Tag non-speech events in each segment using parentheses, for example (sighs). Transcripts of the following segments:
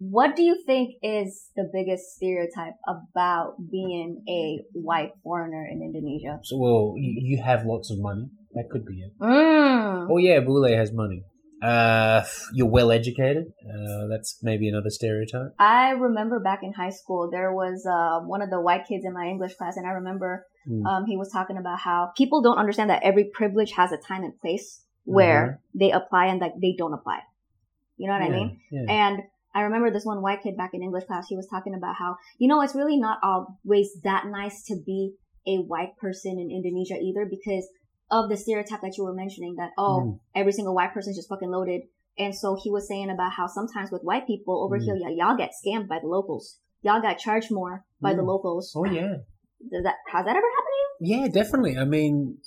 what do you think is the biggest stereotype about being a white foreigner in Indonesia? So, well, you, you have lots of money. That could be it. Mm. Oh yeah, Bule has money. Uh, you're well educated. Uh, that's maybe another stereotype. I remember back in high school, there was uh, one of the white kids in my English class, and I remember Mm. um, he was talking about how people don't understand that every privilege has a time and place where they apply and like they don't apply. You know what I mean? Yeah. And I remember this one white kid back in English class, he was talking about how, you know, it's really not always that nice to be a white person in Indonesia either because of the stereotype that you were mentioning that, oh, Mm. every single white person is just fucking loaded. And so he was saying about how sometimes with white people over Mm. here, yeah, y'all get scammed by the locals. Y'all got charged more by the Mm. locals. Oh yeah. Does that, has that ever happened to you? Yeah, definitely. I mean,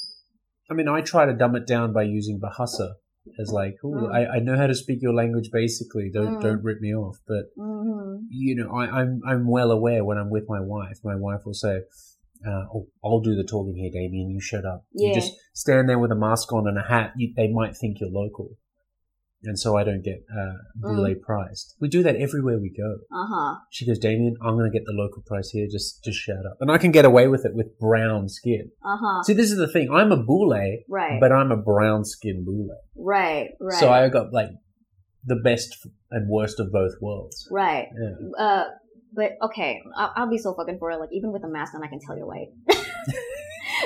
I mean, I try to dumb it down by using Bahasa as like, oh, Mm. I, I know how to speak your language basically. Don't Mm. don't rip me off. But you? Mm-hmm. you know, I, I'm I'm well aware when I'm with my wife. My wife will say, uh, "Oh, I'll do the talking here, Damian. You shut up. Yeah. You just stand there with a mask on and a hat. You, they might think you're local." And so I don't get uh, Mm. priced. We do that everywhere we go. Uh-huh. She goes, Damian, I'm going to get the local price here. Just, just shut up. And I can get away with it with brown skin. Uh-huh. See, this is the thing. I'm a bule, Right. but I'm a brown skin bule. right. Right. So I got like the best and worst of both worlds. right. Yeah. Uh, but okay, I'll, I'll be so fucking for it. Like even with a mask on, I can tell you're white. (laughs)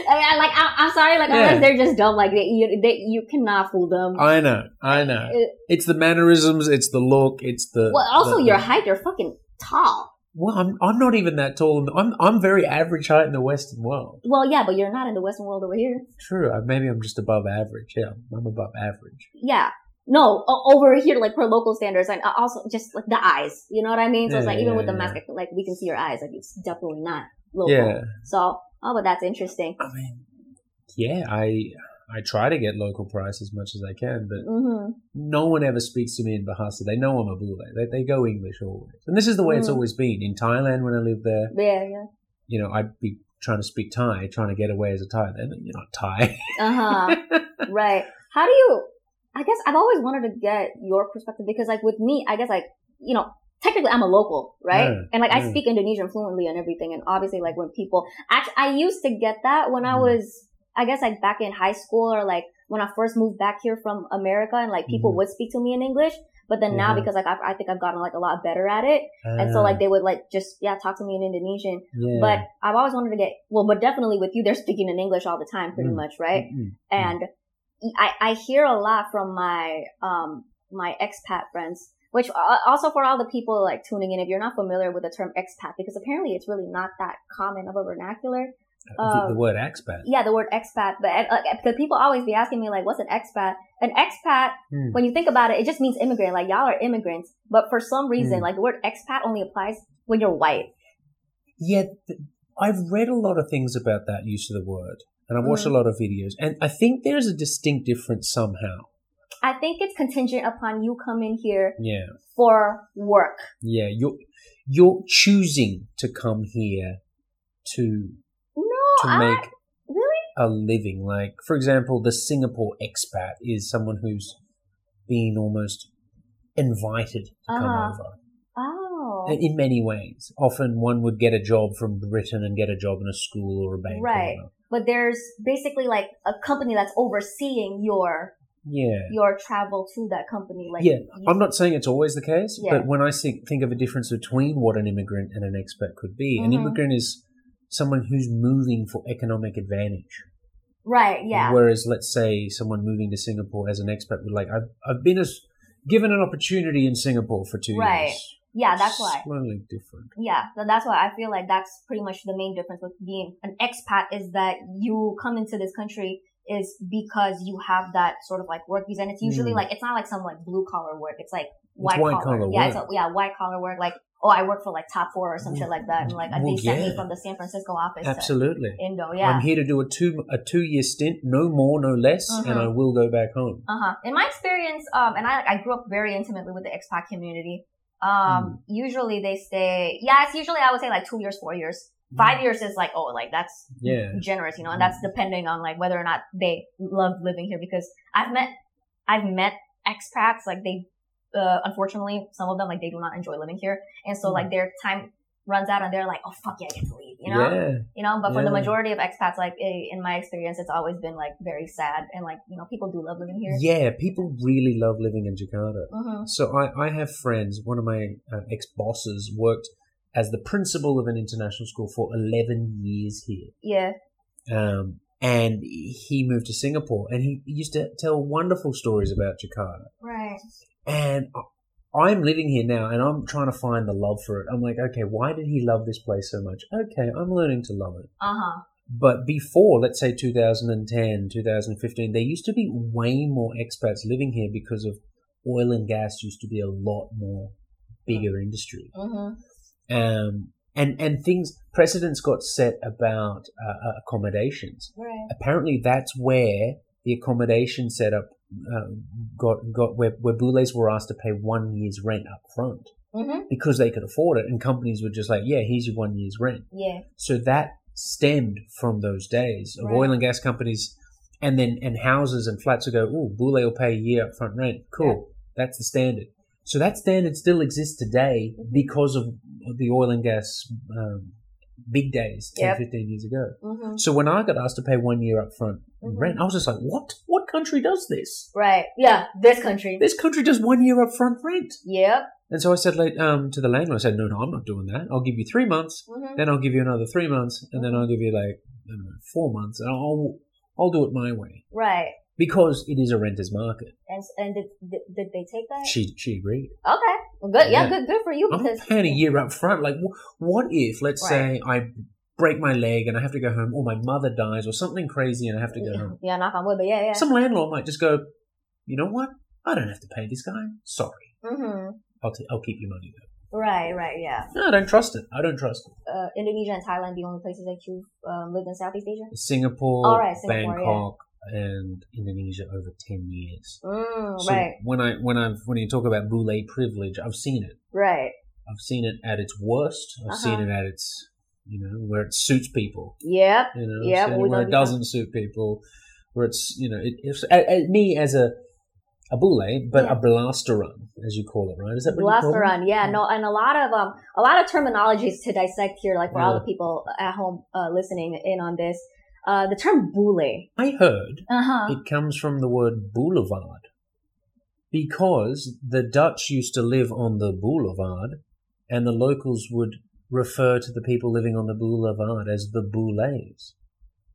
I mean, I, like I, I'm sorry, like Yeah. unless they're just dumb, like they, you, they, you cannot fool them. I know. I know. Uh, It's the mannerisms. It's the look. It's the. well, also the- your height, you're fucking tall. Well, I'm, I'm not even that tall. the- I'm, I'm very average height in the Western world. Well, yeah, but you're not in the Western world over here. True. Maybe I'm just above average. Yeah. I'm above average. Yeah. No, over here, like per local standards, and also just like the eyes. You know what I mean? So it's like even yeah, with the yeah. mask, like we can see your eyes. Like it's definitely not local. Yeah. So, oh, but that's interesting. I mean, yeah, I I try to get local price as much as I can, but hmm no one ever speaks to me in Bahasa. They know I'm a Bule. They, they go English always. And this is the way it's Mm. always been. In Thailand, when I lived there, Yeah, yeah. you know, I'd be trying to speak Thai, trying to get away as a Thai. Then you're not Thai. Uh huh. (laughs) right. How do you? I guess I've always wanted to get your perspective because, like, with me, I guess, like, you know, technically I'm a local, right? Yeah, and like, I speak Indonesian fluently and everything. And obviously, like, when people actually, I used to get that when I Mhm. was, I guess, like back in high school or like when I first moved back here from America, and like people Mhm. would speak to me in English. But then now, because like I've, I think I've gotten like a lot better at it, and so like they would like just yeah talk to me in Indonesian. yeah. But I've always wanted to get well, but definitely with you, they're speaking in English all the time, pretty Mm. much, right? Mm-mm. and I, I hear a lot from my um my expat friends which uh, also for all the people like tuning in if you're not familiar with the term expat because apparently it's really not that common of a vernacular the, uh, the word expat. yeah the word expat but uh, because people always be asking me like what's an expat an expat Hmm. when you think about it it just means immigrant like y'all are immigrants but for some reason Mm. like the word expat only applies when you're white Yeah, th- I've read a lot of things about that use of the word, and I've watched Mm. a lot of videos, and I think there's a distinct difference somehow. I think it's contingent upon you coming here Yeah, for work yeah. You're you're choosing to come here to no to I, make really a living. Like, for example, the Singapore expat is someone who's been almost invited to come Uh-huh. over. oh In- many ways, often one would get a job from Britain and get a job in a school or a bank. Right. but there's basically like a company that's overseeing your Yeah. your travel to that company. Like, Yeah, I'm not saying it's always the case, Yeah. but when I think, think of a difference between what an immigrant and an expat could be, an Mhm. immigrant is someone who's moving for economic advantage. right? Yeah, Whereas, let's say someone moving to Singapore as an expat would like, I've, I've been as, given an opportunity in Singapore for two Right. years. yeah, that's why. Slowly different. Yeah, so that's why I feel like that's pretty much the main difference with being an expat is that you come into this country is because you have that sort of like work visa, and it's usually Mm. like it's not like some like blue collar work. It's like white, white collar. collar Yeah, work. it's a, yeah white collar work. Like oh, I work for like Top Four or some shit like that, and like Well, they sent me from the San Francisco office Absolutely. Indo. Yeah, I'm here to do a two a two year stint, no more, no less, and Mhm. I will go back home. Uh huh. In my experience, um, and I I grew up very intimately with the expat community. Um, usually they stay. Yeah, it's usually I would say like two years, four years. Five years is like oh, like that's Yeah. generous, you know, and that's depending on like whether or not they love living here. Because I've met, I've met expats like they uh, unfortunately, some of them like they do not enjoy living here, and so like their time runs out, and they're like, oh fuck yeah, I get to leave, you know, Yeah. you know. But for the majority of expats, like eh, in my experience, it's always been like very sad, and like you know, people do love living here. Yeah, people really love living in Jakarta. hmm So I, I have friends. One of my uh, ex bosses worked as the principal of an international school for 11 years here. Yeah. Um, and he moved to Singapore and he used to tell wonderful stories about Jakarta. Right. And I'm living here now and I'm trying to find the love for it. I'm like, okay, why did he love this place so much? Okay, I'm learning to love it. Uh huh. But before, let's say 2010, 2015, there used to be way more expats living here because of oil and gas used to be a lot more bigger industry. hmm Um, and, and things, precedents got set about uh, uh, accommodations. Right. Apparently that's where the accommodation setup uh, got, got where, where Boulets were asked to pay one year's rent up front hmm because they could afford it. And companies were just like, yeah, here's your one year's rent. Yeah. So that stemmed from those days of Right. oil and gas companies, and then and houses and flats would go, "Oh, Bule will pay a year upfront rent. Cool, that's the standard." So that standard still exists today Mm-hmm. because of the oil and gas um, big days 10, Yep. 15 years ago. hmm So when I got asked to pay one year upfront Mhm. rent, I was just like, "What? What country does this? Right. Yeah. This country. This country does one year upfront rent." Yep. And so I said, like, um, to the landlord, I said, "No, no, I'm not doing that. I'll give you three months." hmm then I'll give you another three months, and then I'll give you like I don't know, four months, and I'll I'll do it my way Right. Because it is a renter's market. And and did, did, did they take that? She she agreed. Okay. Well, good. Yeah. Yeah. Good. Good for you I'm because paying a year up front. Like, wh- what if, let's say, I break my leg and I have to go home, or my mother dies, or something crazy, and I have to go yeah, home? yeah, knock on wood, but yeah, yeah. Some landlord might just go, you know what? I don't have to pay this guy. Sorry, hmm I'll t- I'll keep your money though. Right. Right. Yeah. No, I don't trust it. I don't trust it. Uh, Indonesia and Thailand, the only places that you've um, lived in Southeast Asia. Singapore, All right, Singapore, Bangkok, and Indonesia over ten years. Mm, So right. when I when I when you talk about bule privilege, I've seen it. Right. I've seen it at its worst. I've Uh-huh. seen it at its you know where it suits people. Yep. You know, Yeah, it where it doesn't suit people. Where it's you know it, it's a, a, me as a a bule, but Yeah. a blasteran as you call it, right? Is that what you Blaster call run, yeah, no, and a lot of um, a lot of terminologies to dissect here, like for all the people at home uh, listening in on this. Uh, the term bule. I heard Uh huh. it comes from the word boulevard because the Dutch used to live on the boulevard, and the locals would refer to the people living on the boulevard as the boulets.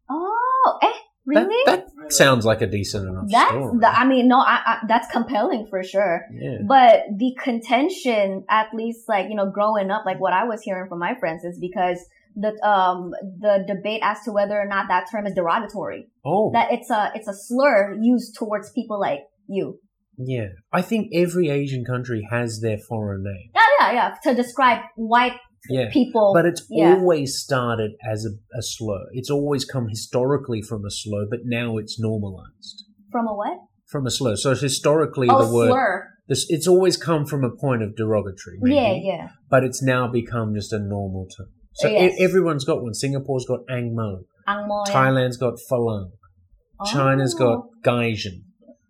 Oh, eh, That, really? that sounds like a decent enough that's story. the, I mean, no, I, I, that's compelling for sure. yeah. But the contention, at least like, you know, growing up, like what I was hearing from my friends is because the, um, the debate as to whether or not that term is derogatory. Oh, That it's a, it's a slur used towards people like you. yeah. I think every Asian country has their foreign name. Yeah, yeah, yeah. To describe white Yeah. people. But it's yeah. always started as a, a slur. It's always come historically from a slur, but now it's normalized from a what? from a slur. So historically, Oh, the word slur. this, it's always come from a point of derogatory, maybe, Yeah, yeah. but it's now become just a normal term. So Yes. e- everyone's got one. Singapore's got Ang Mo. Angmo. yeah. Thailand's got Falang. China's got Oh. Gaijin.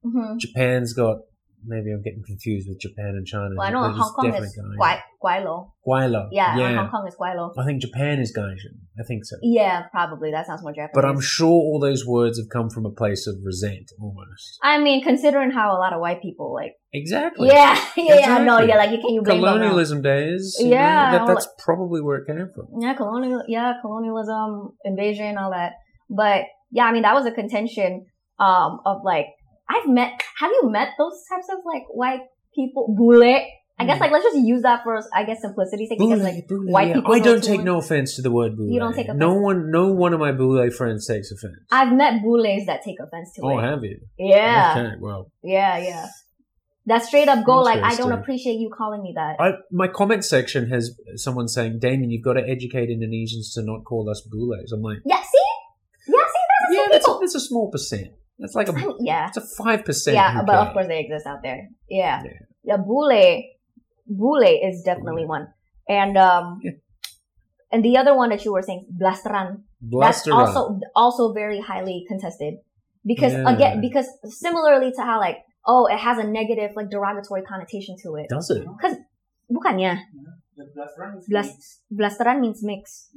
Mhm. Japan's got. Maybe I'm getting confused with Japan and China. Well, I know Hong Kong is Gaijin. Guai, Guailo. Yeah, yeah. Hong Kong is Guailo. I think Japan is Gaijin. I think so. Yeah, probably. That sounds more Japanese. But I'm sure all those words have come from a place of resent, almost. I mean, considering how a lot of white people like. Exactly. Yeah, (laughs) yeah, yeah. No, yeah. Like you can you blame. Colonialism days. you know, Yeah, that, that's probably where it came from. Yeah, colonial. Yeah, colonialism, invasion, all that. But yeah, I mean, that was a contention um of like I've met. Have you met those types of like white people? Bule. I guess Mm. like let's just use that for I guess simplicity's sake because like Bule, white yeah. people I don't take no offense to the word bule. You don't take No one, no one of my bule friends takes offense. I've met bules that take offense to oh, it. Oh, have you? Yeah, Okay, well, yeah, yeah. That straight up go like I don't appreciate you calling me that. I, my comment section has someone saying, "Damian, you've got to educate Indonesians to not call us bules." I'm like, Yeah, see, yeah, see, that's yeah, that's a, that's a small percent. That's like a yeah, it's a five percent. yeah, but of course they exist out there. Yeah, Yeah. yeah, bule, bule is definitely one, and um, (laughs) and the other one that you were saying, blasteran, that's also also very highly contested because Yeah. again because similarly to how like oh, it has a negative, like derogatory connotation to it. Does it? Bukannya. The blasteran is Blas- mixed. Blasteran means mix.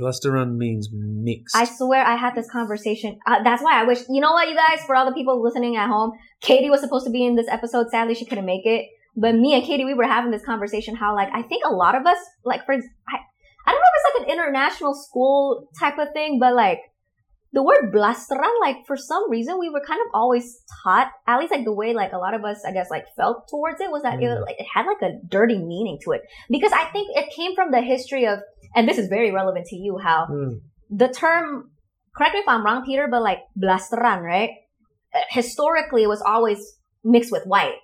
Blasteran means mixed. I swear I had this conversation. Uh, that's why I wish, you know what, you guys, for all the people listening at home, Katie was supposed to be in this episode. Sadly, she couldn't make it. But me and Katie, we were having this conversation how, like, I think a lot of us, like, for, I, I don't know if it's like an international school type of thing, but like, the word blasteran, like, for some reason, we were kind of always taught, at least like the way, like, a lot of us, I guess, like, felt towards it was that it, Mm. like, it had like a dirty meaning to it. Because I think it came from the history of, and this is very relevant to you, how Hmm. the term, correct me if I'm wrong, Peter, but like blasteran, right? Historically, it was always mixed with white.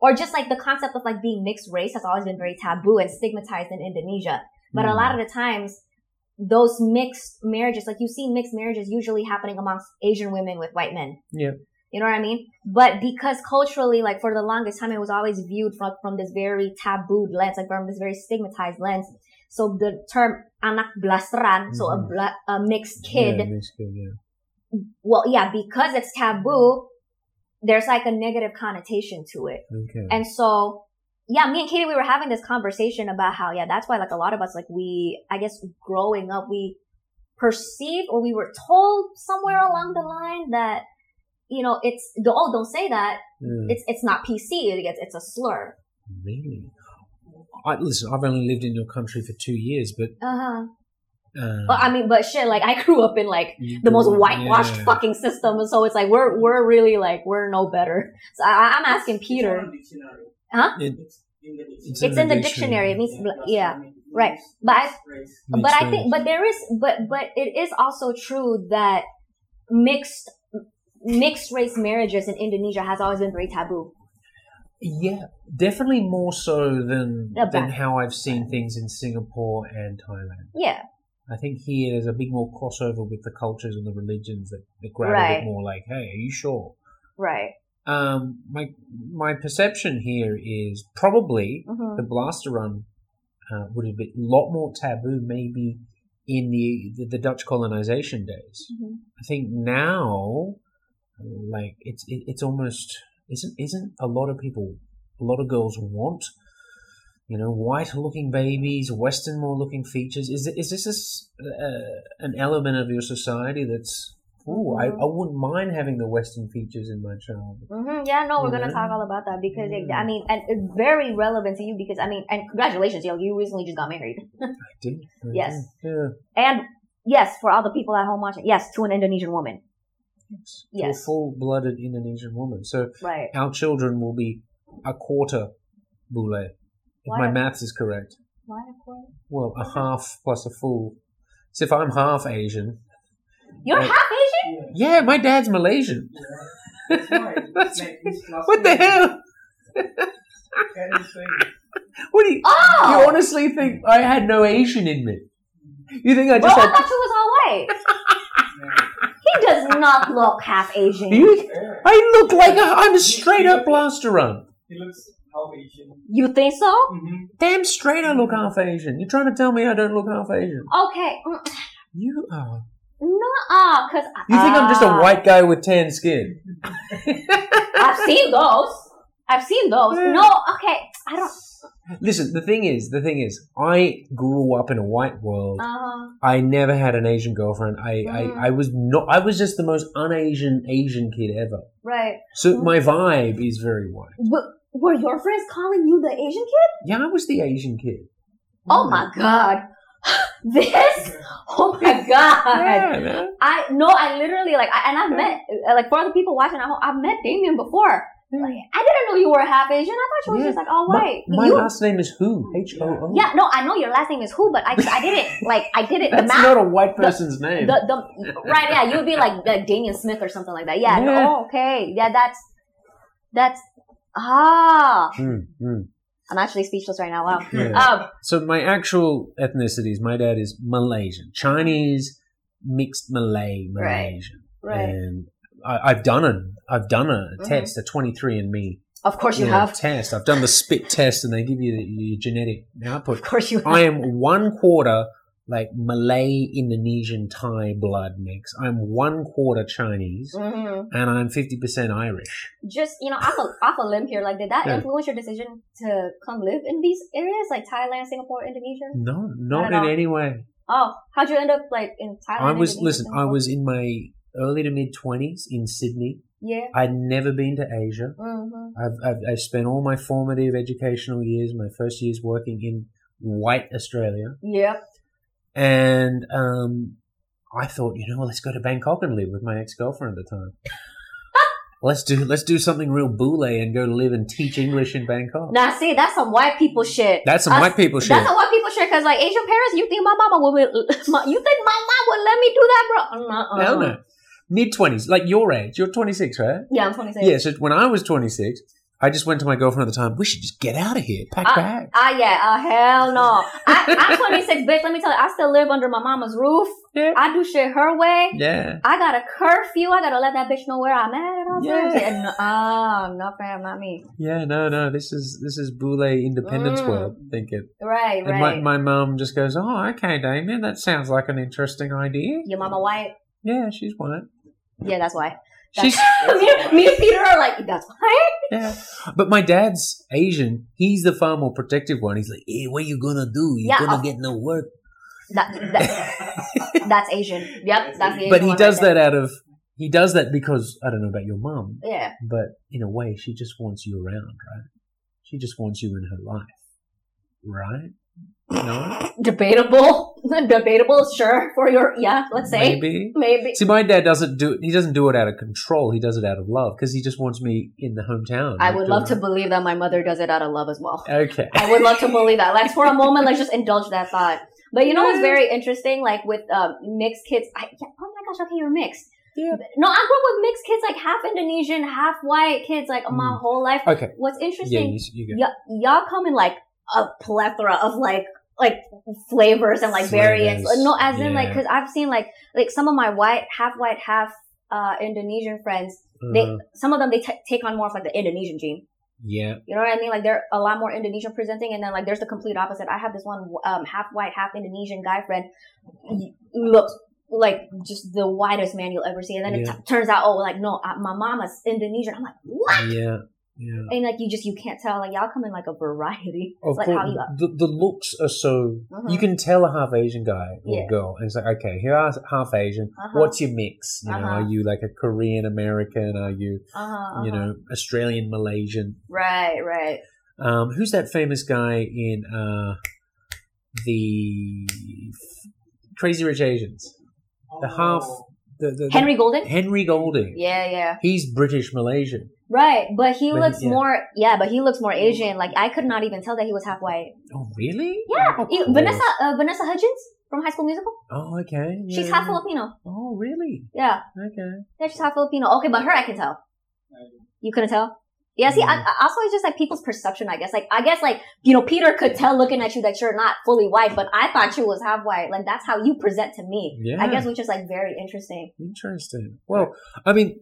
Or just like the concept of like being mixed race has always been very taboo and stigmatized in Indonesia. But a Hmm. lot of the times, those mixed marriages, like you see mixed marriages usually happening amongst Asian women with white men. Yeah. You know what I mean? But because culturally, like for the longest time, it was always viewed from, from this very tabooed lens, like from this very stigmatized lens. So the term anak blasteran, so a, Mhm. bla- a mixed kid, Yeah, mixed kid, yeah. well, yeah, because it's taboo, there's like a negative connotation to it. Okay. And so, yeah, me and Katie, we were having this conversation about how, yeah, that's why like a lot of us, like we, I guess growing up, we perceived or we were told somewhere along the line that, you know, it's, oh, don't say that. Yeah. It's, it's not PC. It's, it's a slur. Really? I, listen, I've only lived in your country for two years, but Uh-huh. Uh, But I mean, but shit, like I (laughs) grew up in like the most whitewashed yeah. fucking system. and So it's like, we're, we're really like, we're no better. So I, I'm asking Peter. on. Huh? It- It's in the dictionary. It's It's in the dictionary. It means, yeah. blasteran means right. But I- but Mixed I think, but there is, but, but it is also true that mixed, mixed race marriages in Indonesia has always been very taboo. Yeah, definitely more so than than how I've seen things in Singapore and Thailand. Yeah. I think here there's a big more crossover with the cultures and the religions that, that grab a bit more like, hey, are you sure? Right. Um, my my perception here is probably hmm the blasteran uh, would have been a lot more taboo maybe in the, the, the Dutch colonization days. hmm I think now, like it's it, it's almost isn't isn't a lot of people, a lot of girls want, you know, white looking babies, Western more looking features. Is is this a uh, an element of your society that's? Ooh, I, I wouldn't mind having the Western features in my child. Mm-hmm. Yeah, no, we're gonna talk all about that because it, I mean, and it's very relevant to you because I mean, and congratulations, yo, you recently just got married. (laughs) I did. I Yes. did, Yeah. And yes, for all the people at home watching, yes, to an Indonesian woman. Yes. To Yes. a full-blooded Indonesian woman. So Right. our children will be a quarter bule, if my a- maths is correct. Why a quarter? Well, a half plus a full. So if I'm half Asian, You're Uh, half Asian? Yeah. yeah, my dad's Malaysian. (laughs) That's why. That's- Like, What the hell? you? (laughs) What do you? Oh! You honestly think I had no Asian in me? You think I Bro, just I had? thought you was all white. (laughs) He does not look half Asian. You, I look like a, I'm a straight up blasteran. He looks half Asian. You think so? Mm-hmm. Damn straight, I look half Asian. You're trying to tell me I don't look half Asian? Okay. mm, You are. Nuh-uh, cause You think I'm just a ah, white guy with tan skin? (laughs) I've seen those. I've seen those. No, okay. I don't. Listen, the thing is, the thing is, I grew up in a white world. Uh, I never had an Asian girlfriend. I, Mm. I, I was not. I was just the most un-Asian Asian kid ever. right. So my vibe is very white. But were your friends calling you the Asian kid? Yeah, I was the Asian kid. Oh my god. (laughs) this? Oh my (laughs) god. Yeah, man. I no, I literally like, I, and I've met uh, like for other people watching. I've, I've met Damian before. Like, I didn't know you were half Asian. I thought you were Yeah. just like all My, white. my you, last name is Hoo. H O O. yeah, no, I know your last name is Hoo, but I I didn't (laughs) like I didn't. That's the not a white person's name. the the right yeah, you'd be like like Damian Smith or something like that. Yeah. Yeah. oh, okay. Yeah, that's that's ah. Hmm, hmm. I'm actually speechless right now. Wow. Yeah. Um. So my actual ethnicities, my dad is Malaysian, Chinese, mixed Malay, Malaysian, Right. and I, I've done a I've done a Mhm. test, a 23 and Me Of course you yeah, have. test. I've done the spit test, and they give you the, your genetic output. Of course you have. I am one quarter like Malay, Indonesian, Thai blood mix. I'm one quarter Chinese hmm and I'm 50% Irish. Just you know, off a off a limb here. Like, did that Yeah. influence your decision to come live in these areas, like Thailand, Singapore, Indonesia? No, Not not in any way. Oh, how'd you end up like in Thailand? I was, Indonesia, listen, I was in my early to mid 20s in Sydney. Yeah. I'd never been to Asia. hmm I've, I've, I've spent all my formative educational years, my first years working in white Australia. Yep. And um, I thought, you know, let's go to Bangkok and live with my ex girlfriend at the time. (laughs) let's do let's do something real bule and go to live and teach English in Bangkok. Now, see, that's some white people shit. That's some Us- white people shit. That's some white people shit. Cause like Asian parents, you think my mama would, (laughs) you think my mom would let me do that, bro? Uh-uh. Hell uh. no. Mid twenties, like your age. You're 26, right? Yeah, I'm 26. Yeah. So when I was 26, I just went to my girlfriend at the time. We should just get out of here. Pack Uh, bags. Ah, yeah. Uh, hell no. I, I'm 26, bitch. Let me tell you, I still live under my mama's roof. Yeah. I do shit her way. Yeah. I got a curfew. I gotta let that bitch know where I'm at all Yeah. times. No, ah, no, fam, not me. Yeah. No. No. This is this is bule independence Mm. world. Thinking. Right, And right. my, my mum just goes, Oh, okay, Damian, that sounds like an interesting idea. Your mama white? Yeah, she's white. Yeah, that's why. She's (laughs) me, me and Peter are like, that's why. yeah. But my dad's Asian. He's the far more protective one. He's like, Hey, what you gonna do? You Yeah, gonna get no work. That, that, (laughs) that's Asian. Yep, that's the Asian but he does right there. that out of he does that because I don't know about your mom. Yeah. but in a way she just wants you around, right? She just wants you in her life. Right? No? Debatable. (laughs) Debatable, sure. For your, yeah, let's say. Maybe. Maybe. See, my dad doesn't do he doesn't do it out of control. He does it out of love because he just wants me in the hometown. I would love to it. believe that my mother does it out of love as well. Okay. I would love to believe that. Like for a moment, let's just indulge that thought. But you know what's very interesting? Like with um, mixed kids. I, yeah, oh my gosh, okay, you're mixed. Yeah. No, I grew up with mixed kids, like half Indonesian, half white kids, like my Mm. whole life. Okay. What's Yeah, interesting? you, you y- y'all come in like a plethora of like like flavors and like variants. No, as in like because I've seen like like some of my white, half white, half uh Indonesian friends. They Uh-huh. some of them they t- take on more of like the Indonesian gene. yeah. You know what I mean? Like they're a lot more Indonesian presenting, and then like there's the complete opposite. I have this one um, half white, half Indonesian guy friend. He looks like just the whitest man you'll ever see, and then it t- turns out, oh, like no, uh, my mama's Indonesian. I'm like, what? Yeah. Yeah. And like you just you can't tell. Like y'all come in like a variety. Of like course, how you. the, the looks are so Mhm. you can tell a half Asian guy or Yeah. girl, and it's like, okay, here are half Asian. Uh-huh. What's your mix? You know, Uh-huh. are you like a Korean American? Are you, Uh-huh, you uh-huh. know, Australian Malaysian? Right, right. Um, who's that famous guy in uh, the Crazy Rich Asians? The half, the, the, the- Henry Golden. Henry Golding. Yeah, yeah. He's British Malaysian. Right, but he But looks yeah. more. Yeah, but he looks more Asian. Like I could not even tell that he was half white. Oh, really? Yeah, Oh, cool. Vanessa uh, Vanessa Hudgens from High School Musical. Oh, okay. She's Yeah, half. Filipino. Oh, really? Yeah, Okay. yeah, she's half Filipino. Okay, but her I can tell. You couldn't tell. Yeah, see, I, Mm. I- also it's just like people's perception, I guess. Like, I guess like you know, Peter could tell looking at you that you're not fully white, but I thought you was half white. Like that's how you present to me. Yeah. I guess, which is like very interesting. Interesting. Well, I mean,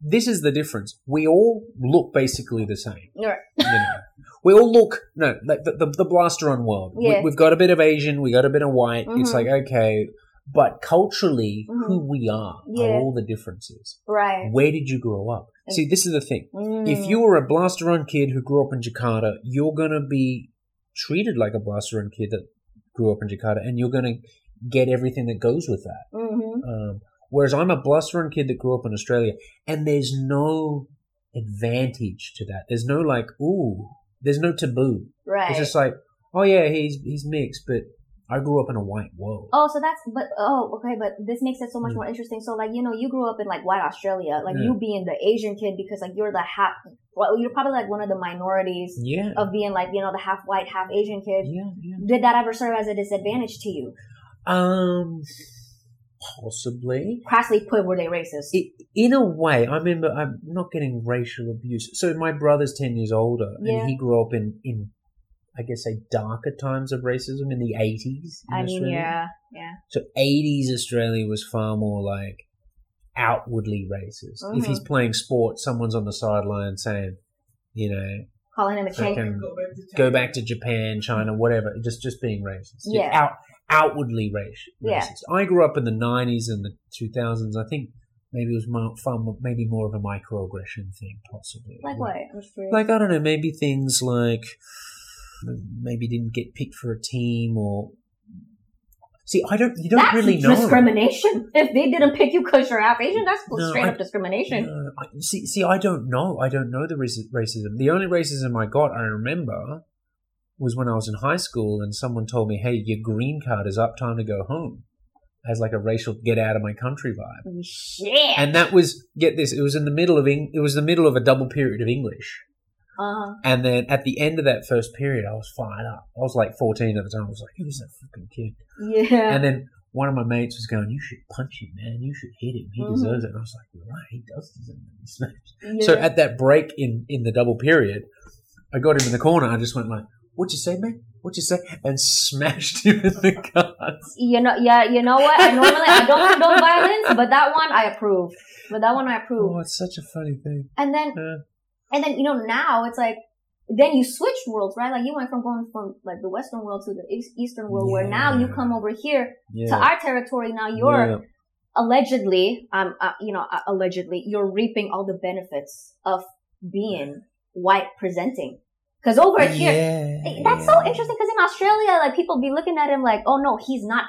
this is the difference. We all look basically the same. You're- You know? (laughs) we all look no, like the the, the blasteran world. Yeah. We, have got a bit of Asian, we got a bit of white. It's Mhm. like okay, but culturally, Mhm. who we are Yeah. are all the differences. Right. Where did you grow up? See, this is the thing. Mm. If you were a blasteran kid who grew up in Jakarta, you're gonna be treated like a blasteran kid that grew up in Jakarta, and you're gonna get everything that goes with that. hmm Um, whereas I'm a blasteran kid that grew up in Australia, and there's no advantage to that. There's no like, ooh, there's no taboo. right. It's just like, oh yeah, he's he's mixed, but I grew up in a white world. Oh, so that's but oh okay, but this makes it so much Mm. more interesting. So like you know, you grew up in like white Australia, like Yeah. you being the Asian kid because like you're the half. Well, you're probably like one of the minorities Yeah, of being like you know the half white, half Asian kid. yeah, yeah. Did that ever serve as a disadvantage to you? Um, possibly. Crassly put, were they racist? I in a way, I remember I'm not getting racial abuse. So my brother's ten years older, Yeah. and he grew up in in I guess say darker times of racism in the eighties. I mean, yeah, yeah. So eighties Australia was far more like outwardly racist. If Mhm. he's playing sport, someone's on the sideline saying, you know, Calling him a chink. fucking Go back to back to Japan, China, whatever. Just just being racist. Yeah. Out outwardly raci- Yeah. racist. I grew up in the '90s and the 2000s. I think maybe it was more, far maybe more of a microaggression thing, possibly. Like what? I'm just curious. Like I don't know, maybe things like maybe didn't get picked for a team or. See, I don't. You don't that's really know. discrimination. If they didn't pick you because you're half Asian, that's No, straight I- up discrimination. Uh, I, see, see, I don't know. I don't know the racism. The only racism I got, I remember, was when I was in high school, and someone told me, "Hey, your green card is up. Time to go home." As like a racial get out of my country vibe, Shit. and that was get this. It was in the middle of Eng- it was the middle of a double period of English, uh, and then at the end of that first period, I was fired up. I was like fourteen at the time. I was like, "Who's that fucking kid?" yeah. And then one of my mates was going, "You should punch him, man. You should hit him. He Mhm. deserves it." And I was like, "You're right. He does deserve it." (laughs) Yeah. so at that break in, in the double period, I got him in the corner. I just went like, "What'd you say, man? What'd you say?" And smashed (laughs) you in the guts. you know, yeah, you know what? I normally I don't condone violence, but that one I approve. But that one I approve. Oh, it's such a funny thing. And then, Yeah. and then you know now it's like, then you switch worlds, right? Like you went from going from like the Western world to the Eastern world, where now you come over here Yeah. to our territory. Now you're Yeah. allegedly, um, uh, you know, uh, allegedly, you're reaping all the benefits of being white presenting. Because over here, Yeah. that's so interesting. Because in Australia, like people be looking at him like, oh no, he's not.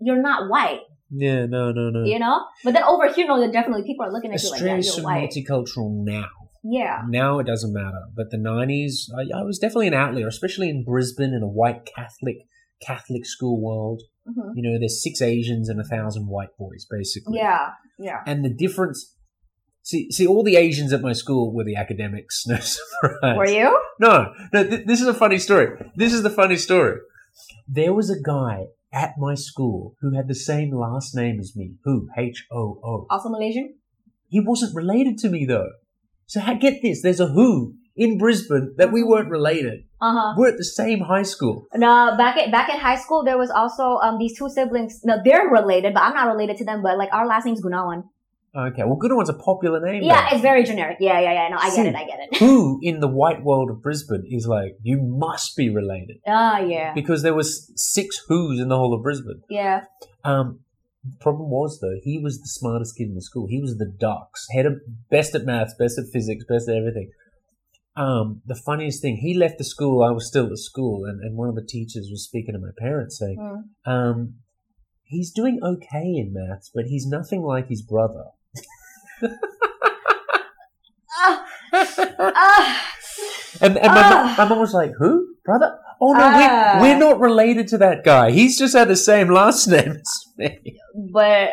You're not white, Yeah, no, no, no. you know. But then over here, no, definitely people are looking at you like, yeah, you're white. multicultural now. Yeah, Now it doesn't matter. But the 90s, I, I was definitely an outlier, especially in Brisbane in a white Catholic Catholic school world. hmm You know, there's six Asians and a thousand white boys, basically. yeah, yeah. And the difference, see, see, all the Asians at my school were the academics. (laughs) No surprise. Were you? No, no. Th- this is a funny story. This is the funny story. There was a guy at my school who had the same last name as me. Who? H O O. Also Malaysian? He wasn't related to me though. So get this. There's a Hoo in Brisbane that we weren't related. Uh huh. We're at the same high school. No, back at back at high school, there was also um these two siblings. No, they're related, but I'm not related to them. But like our last name's Gunawan. Okay, well, Gunawan's a popular name. Yeah, though. it's very generic. Yeah, yeah, yeah. No, I get it. I get it. Hoo in the white world of Brisbane is like you must be related Ah, yeah, because there was six Hoos in the whole of Brisbane. yeah. Um, the problem was though, he was the smartest kid in the school. He was the dux, head of best at maths, best at physics, best at everything. Um, the funniest thing, he left the school. I was still at school, and, and one of the teachers was speaking to my parents, saying, Mm. um, "He's doing okay in maths, but he's nothing like his brother." Ah, ah. And, and my, Ah. my mum was like, "Who, brother? Oh no, Ah. we're, we're not related to that guy. He's just had the same last name as me." But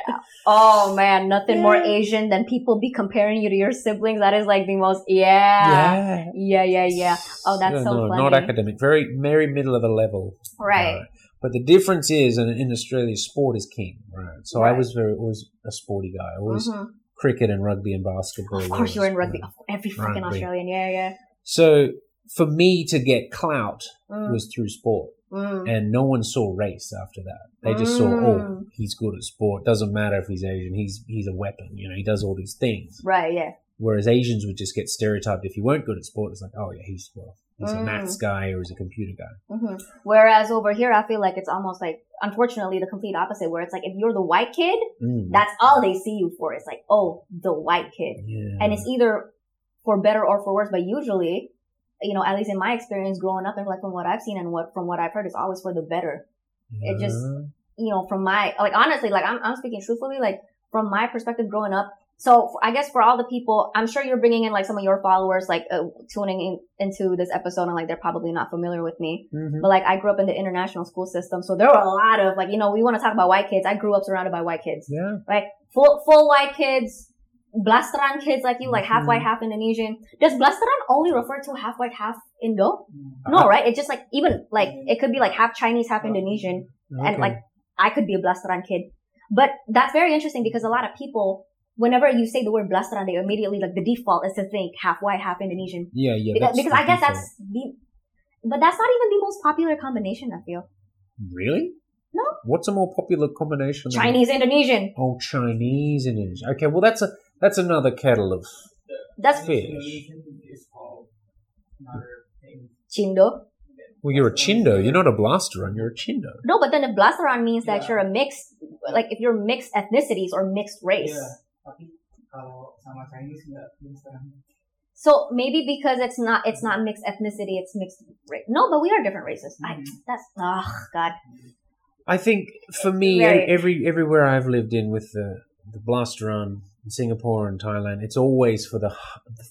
oh man, nothing more Asian than people be comparing you to your siblings. That is like the most yeah, yeah, yeah, yeah. Oh, that's Yeah, so no, funny. not academic. Very, very middle of the level. Right. Uh, but the difference is, in, in Australia, sport is king. Right. So I was very always a sporty guy. Always Mhm. Cricket and rugby and basketball. Of course, you're in rugby. you know. Every fucking Rugby. Australian. Yeah, yeah. So for me to get clout Mm, was through sport, mm. and no one saw race after that. They just saw, oh, Mm. he's good at sport. Doesn't matter if he's Asian. He's he's a weapon. You know, he does all these things. Right. Yeah. Whereas Asians would just get stereotyped if you weren't good at sport. It's like, oh yeah, he's well, he's a Mm. maths guy or he's a computer guy. hmm Whereas over here, I feel like it's almost like, unfortunately, the complete opposite. Where it's like, if you're the white kid, Mm. that's all they see you for. It's like, oh, the white kid, yeah. and it's either for better or for worse. But usually, you know, at least in my experience growing up, and like from what I've seen and what from what I've heard, it's always for the better. it just- you know, from my, like, honestly, like, I'm, I'm speaking truthfully, like, from my perspective growing up. So I guess for all the people, I'm sure you're bringing in like some of your followers, like, uh, tuning in, into this episode and like, they're probably not familiar with me. Mhm. But like, I grew up in the international school system. So there were a lot of, like, you know, we want to talk about white kids. I grew up surrounded by white kids, Yeah. right? Full, full white kids, Blasteran kids like you, like half white, half Indonesian. Does Blasteran only refer to half white, half Indo? Uh, No, right? It's just like, even like, it could be like half Chinese, half Indonesian and like I could be a Blasteran kid. But that's very interesting because a lot of people, whenever you say the word Blasteran, they immediately like the default is to think half white, half Indonesian. yeah, yeah. because that's because I guess default. that's the, but that's not even the most popular combination. I feel really No. What's a more popular combination? than- Chinese Indonesian. Oh, Chinese Indonesian. Okay, well that's a that's another kettle of That's fish. Indonesian is called another thing. Chindo. Well, you're a chindo. You're not a blasteran. You're a chindo. No, but then a blasteran means that Yeah. you're a mixed, like if you're mixed ethnicities or mixed race. Iya, tapi kalau sama Chinese enggak instan. So maybe because it's not it's not mixed ethnicity, it's mixed race. No, but we are different races. I, Mhm. that's oh god. I think for me, Right. every everywhere I've lived in with the the blasteran, in Singapore and Thailand, it's always for the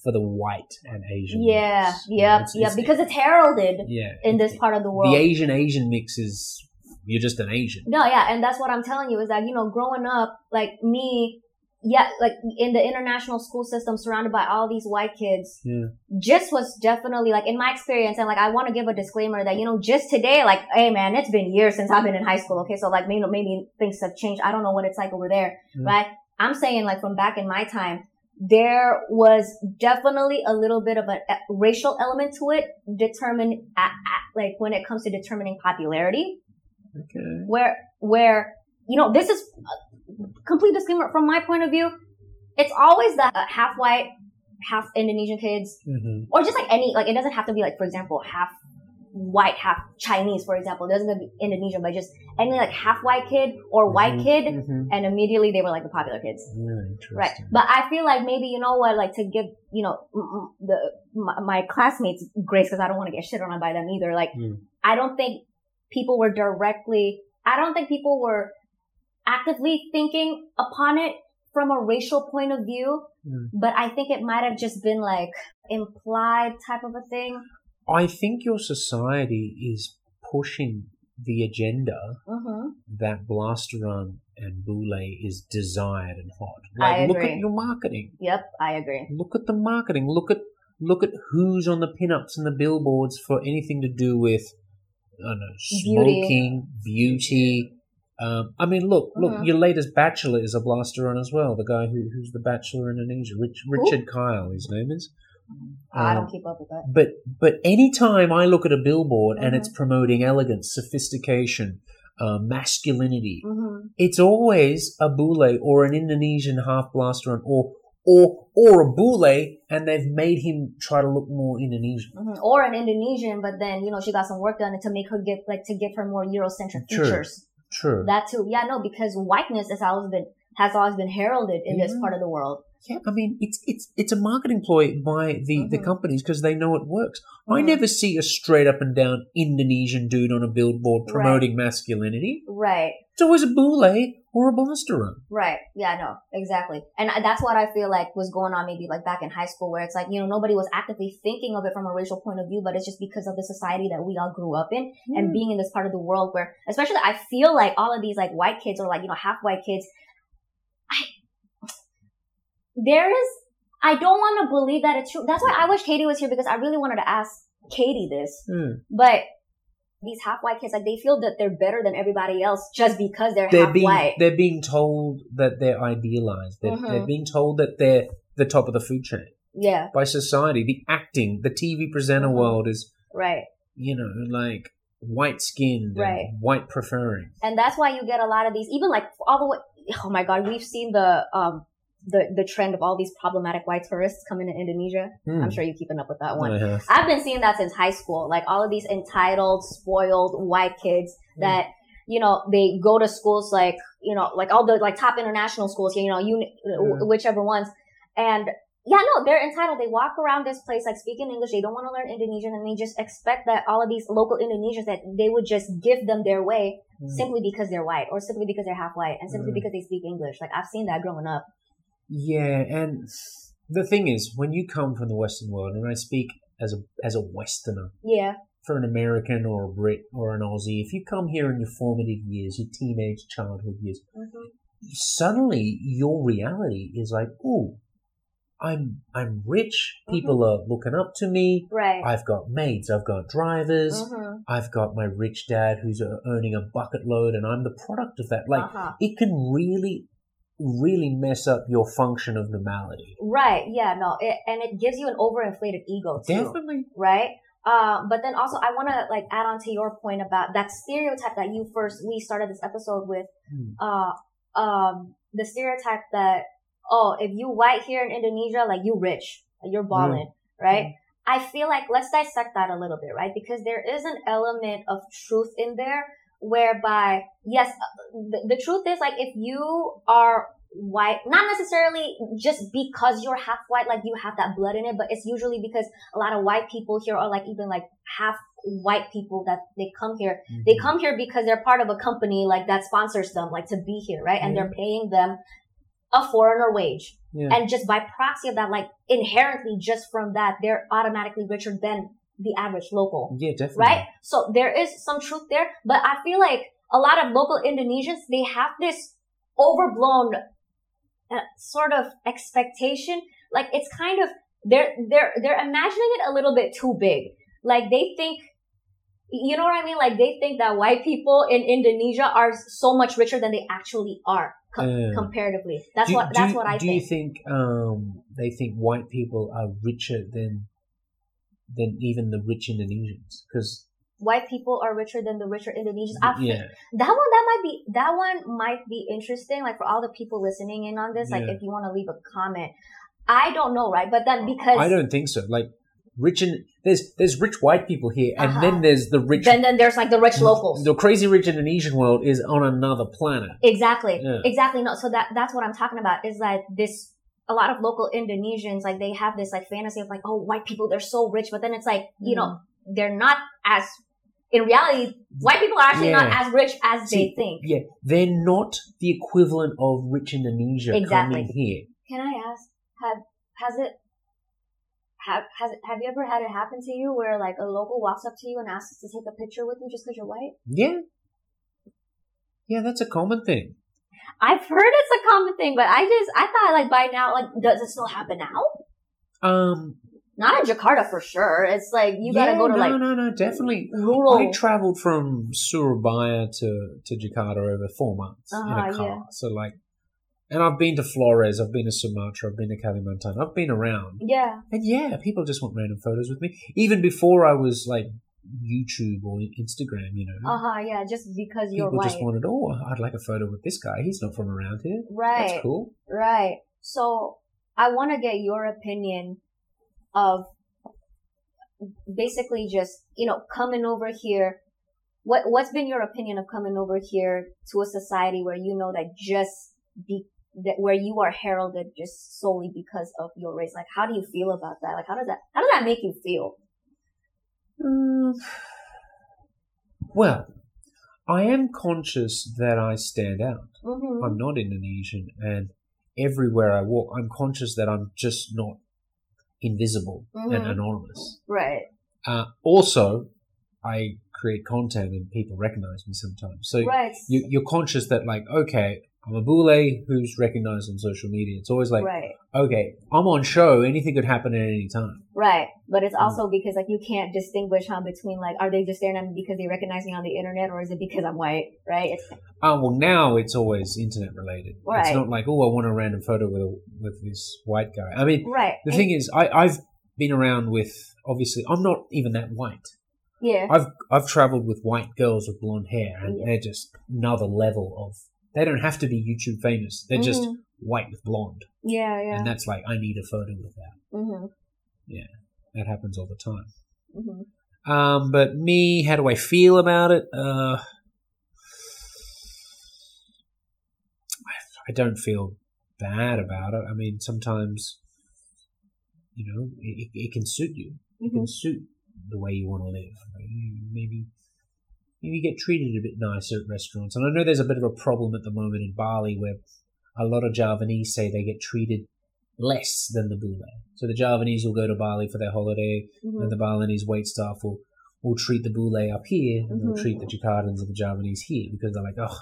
for the white and Asian. Yeah, mix. You know, it's- yeah. it's- Because it's heralded yeah, in this it- part of the world the. Asian Asian mix is you're just an Asian. No, yeah, and that's what I'm telling you is that you know, growing up, like me, yeah, like in the international school system, surrounded by all these white kids, Yeah. just was definitely like in my experience, and like I want to give a disclaimer that you know, just today, like, hey man, it's been years since I've been in high school. Okay, so like maybe maybe things have changed. I don't know what it's like over there, Mm. right? I'm saying like from back in my time. There was definitely a little bit of a, racial element to it, determined at, at, like when it comes to determining popularity Okay. where where you know this is complete disclaimer from my point of view it's always the uh, half white half indonesian kids hmm or just like any like it doesn't have to be like for example half white half chinese for example it doesn't have to be indonesian but just any like half white kid or white Mhm, kid mhm. and immediately they were like the popular kids. Right. But I feel like maybe, you know what, like to give, you know, the, my, my classmates grace because I don't want to get shit on by them either. Like, Mm. I don't think people were directly, I don't think people were actively thinking upon it from a racial point of view, Mm. but I think it might have just been like implied type of a thing. I think your society is pushing the agenda hmm that Blasteran and Bule is desired and hot. Like, look at your marketing. Yep, I agree. Look at the marketing. Look at look at who's on the pinups and the billboards for anything to do with I don't know, Beauty. smoking, beauty. Um, I mean, look, look. Mhm. Your latest bachelor is a blasteran as well. The guy who, who's the bachelor in Indonesia, Rich, Richard Kyle. His name is. I Um, don't keep up with that. But but anytime I look at a billboard and it's promoting elegance, sophistication, uh, masculinity, hmm it's always a bule or an Indonesian half blasteran, or or or a bule, and they've made him try to look more Indonesian. hmm Or an Indonesian, but then, you know, she got some work done to make her give, like, to give her more Eurocentric features. True. That too. Yeah, no, because whiteness has always been, has always been heralded in this part of the world. Yeah, I mean it's it's it's a marketing ploy by the the Mhm. companies because they know it works. I Mhm. never see a straight up and down Indonesian dude on a billboard Right. promoting masculinity. Right. It's always a bule or a blasteran. Right. Yeah, no, exactly. And that's what I feel like was going on maybe like back in high school where it's like, you know, nobody was actively thinking of it from a racial point of view, but it's just because of the society that we all grew up in and being in this part of the world where, especially I feel like all of these like white kids or like, you know, half white kids, I, there is, I don't want to believe that it's true. That's why I wish Katie was here because I really wanted to ask Katie this, Hmm. but these half white kids, like they feel that they're better than everybody else just because they're, they're half being white. they're being told that they're idealized. They're, Mhm. they're being told that they're the top of the food chain Yeah, by society. The acting, the TV presenter Mhm. world is right. you know like white skinned, Right. white preferring. and that's why you get a lot of these even like all the way oh my god we've seen the um the the trend of all these problematic white tourists coming to indonesia Hmm. i'm sure you're keeping up with that one have. i've been seeing that since high school like all of these entitled spoiled white kids Hmm. that you know they go to schools like you know like all the like top international schools you know uni- Yeah. whichever ones and yeah, no, they're entitled. They walk around this place like speaking English. They don't want to learn Indonesian and they just expect that all of these local Indonesians that they would just give them their way Hmm. simply because they're white or simply because they're half white and simply because they speak English. Like I've seen that growing up. Yeah, and the thing is, when you come from the Western world, and I speak as a as a Westerner, Yeah. for an American or a Brit or an Aussie, if you come here in your formative years, your teenage childhood years, suddenly your reality is like, oh, I'm I'm rich. People are looking up to me. Right. I've got maids. I've got drivers. Mhm. I've got my rich dad who's uh, earning a bucket load, and I'm the product of that. Like Uh-huh. it can really, really mess up your function of normality. Right. Yeah. No. It, and it gives you an overinflated ego too. Definitely. Right. Uh, but then also I want to like add on to your point about that stereotype that you first, we started this episode with, Hmm. uh, um, the stereotype that, oh, if you white here in Indonesia, like you rich, like you're balling, right? I feel like let's dissect that a little bit, right? Because there is an element of truth in there whereby, yes, the, the truth is like if you are white, not necessarily just because you're half white, like you have that blood in it, but it's usually because a lot of white people here are like even like half white people that they come here. They Mhm. come here because they're part of a company like that sponsors them, like to be here, right? And they're paying them a foreigner wage. Yeah. And just by proxy of that, like inherently just from that, they're automatically richer than the average local, yeah, definitely. right? So there is some truth there, but I feel like a lot of local Indonesians, they have this overblown uh, sort of expectation. Like it's kind of, they're, they're, they're imagining it a little bit too big. Like they think, you know what I mean? Like they think that white people in Indonesia are so much richer than they actually are com- comparatively. That's Do- what, that's you- what I do think. you think um, they think white people are richer than than even the rich Indonesians? Because white people are richer than the richer Indonesians. I think yeah, that one, that might be, that one might be interesting. Like for all the people listening in on this, like if you want to leave a comment, I don't know, right? But then because I don't think so. Like rich and there's there's rich white people here, and Uh-huh. then there's the rich. then then there's like the rich locals. The crazy rich Indonesian world is on another planet. Exactly. Yeah. Exactly. No. So that that's what I'm talking about. Is that this a lot of local Indonesians like they have this like fantasy of like oh white people they're so rich, but then it's like you know Mm. they're not as in reality white people are actually not as rich as See, they think. Yeah, they're not the equivalent of rich Indonesia Exactly. coming here. Can I ask have has it have has have you ever had it happen to you where like a local walks up to you and asks to take a picture with you just because you're white? Yeah, yeah, that's a common thing. I've heard it's a common thing, but I just I thought like by now like does it still happen now? Um, Not in Jakarta for sure. It's like you gotta yeah, go to no, like no, no, no definitely. rural. I travelled from Surabaya to, to Jakarta over four months in Uh-huh, a car. yeah. So like, and I've been to Flores, I've been to Sumatra, I've been to Kalimantan, I've been around. yeah. And yeah, people just want random photos with me. Even before I was like YouTube or Instagram, you know. Uh huh. Yeah. Just because you're people white. just wanted, oh, I'd like a photo with this guy. He's not from around here. right. That's cool. Right. So I want to get your opinion of basically just, you know, coming over here. What, what's been your opinion of coming over here to a society where you know that just be, that where you are heralded just solely because of your race? Like, how do you feel about that? Like, how does that, how does that make you feel? Mm, well, I am conscious that I stand out. Mm-hmm. I'm not Indonesian, and everywhere I walk, I'm conscious that I'm just not invisible and Mhm. anonymous. Right. Uh, also, I create content and people recognize me sometimes. So Right. you, you're conscious that, like, okay, I'm a bule who's recognized on social media. It's always like, right. okay, I'm on show. Anything could happen at any time. Right. But it's Mm. also because like you can't distinguish huh, between like are they just staring at me because they recognize me on the internet or is it because I'm white? Right? It's, Oh well, now it's always internet related. Right. It's not like oh, I want a random photo with a, with this white guy. I mean, right. the And- thing is, I, I've been around with obviously I'm not even that white. Yeah. I've I've traveled with white girls with blonde hair, and Yeah. they're just another level of. They don't have to be YouTube famous. They're just Mhm. white with blonde, Yeah, yeah. and that's like I need a photo with that. hmm Yeah, That happens all the time. hmm Um, but me, how do I feel about it? Uh, I don't feel bad about it. I mean, sometimes, you know, it, it, can suit you. It can suit the way you want to live. Maybe, maybe get treated a bit nicer at restaurants. And I know there's a bit of a problem at the moment in Bali where a lot of Javanese say they get treated less than the Bule. So the Javanese will go to Bali for their holiday, hmm and the Balinese wait staff will, will treat the Bule up here, and Mhm. they'll treat the Jakartans and the Javanese here because they're like, oh,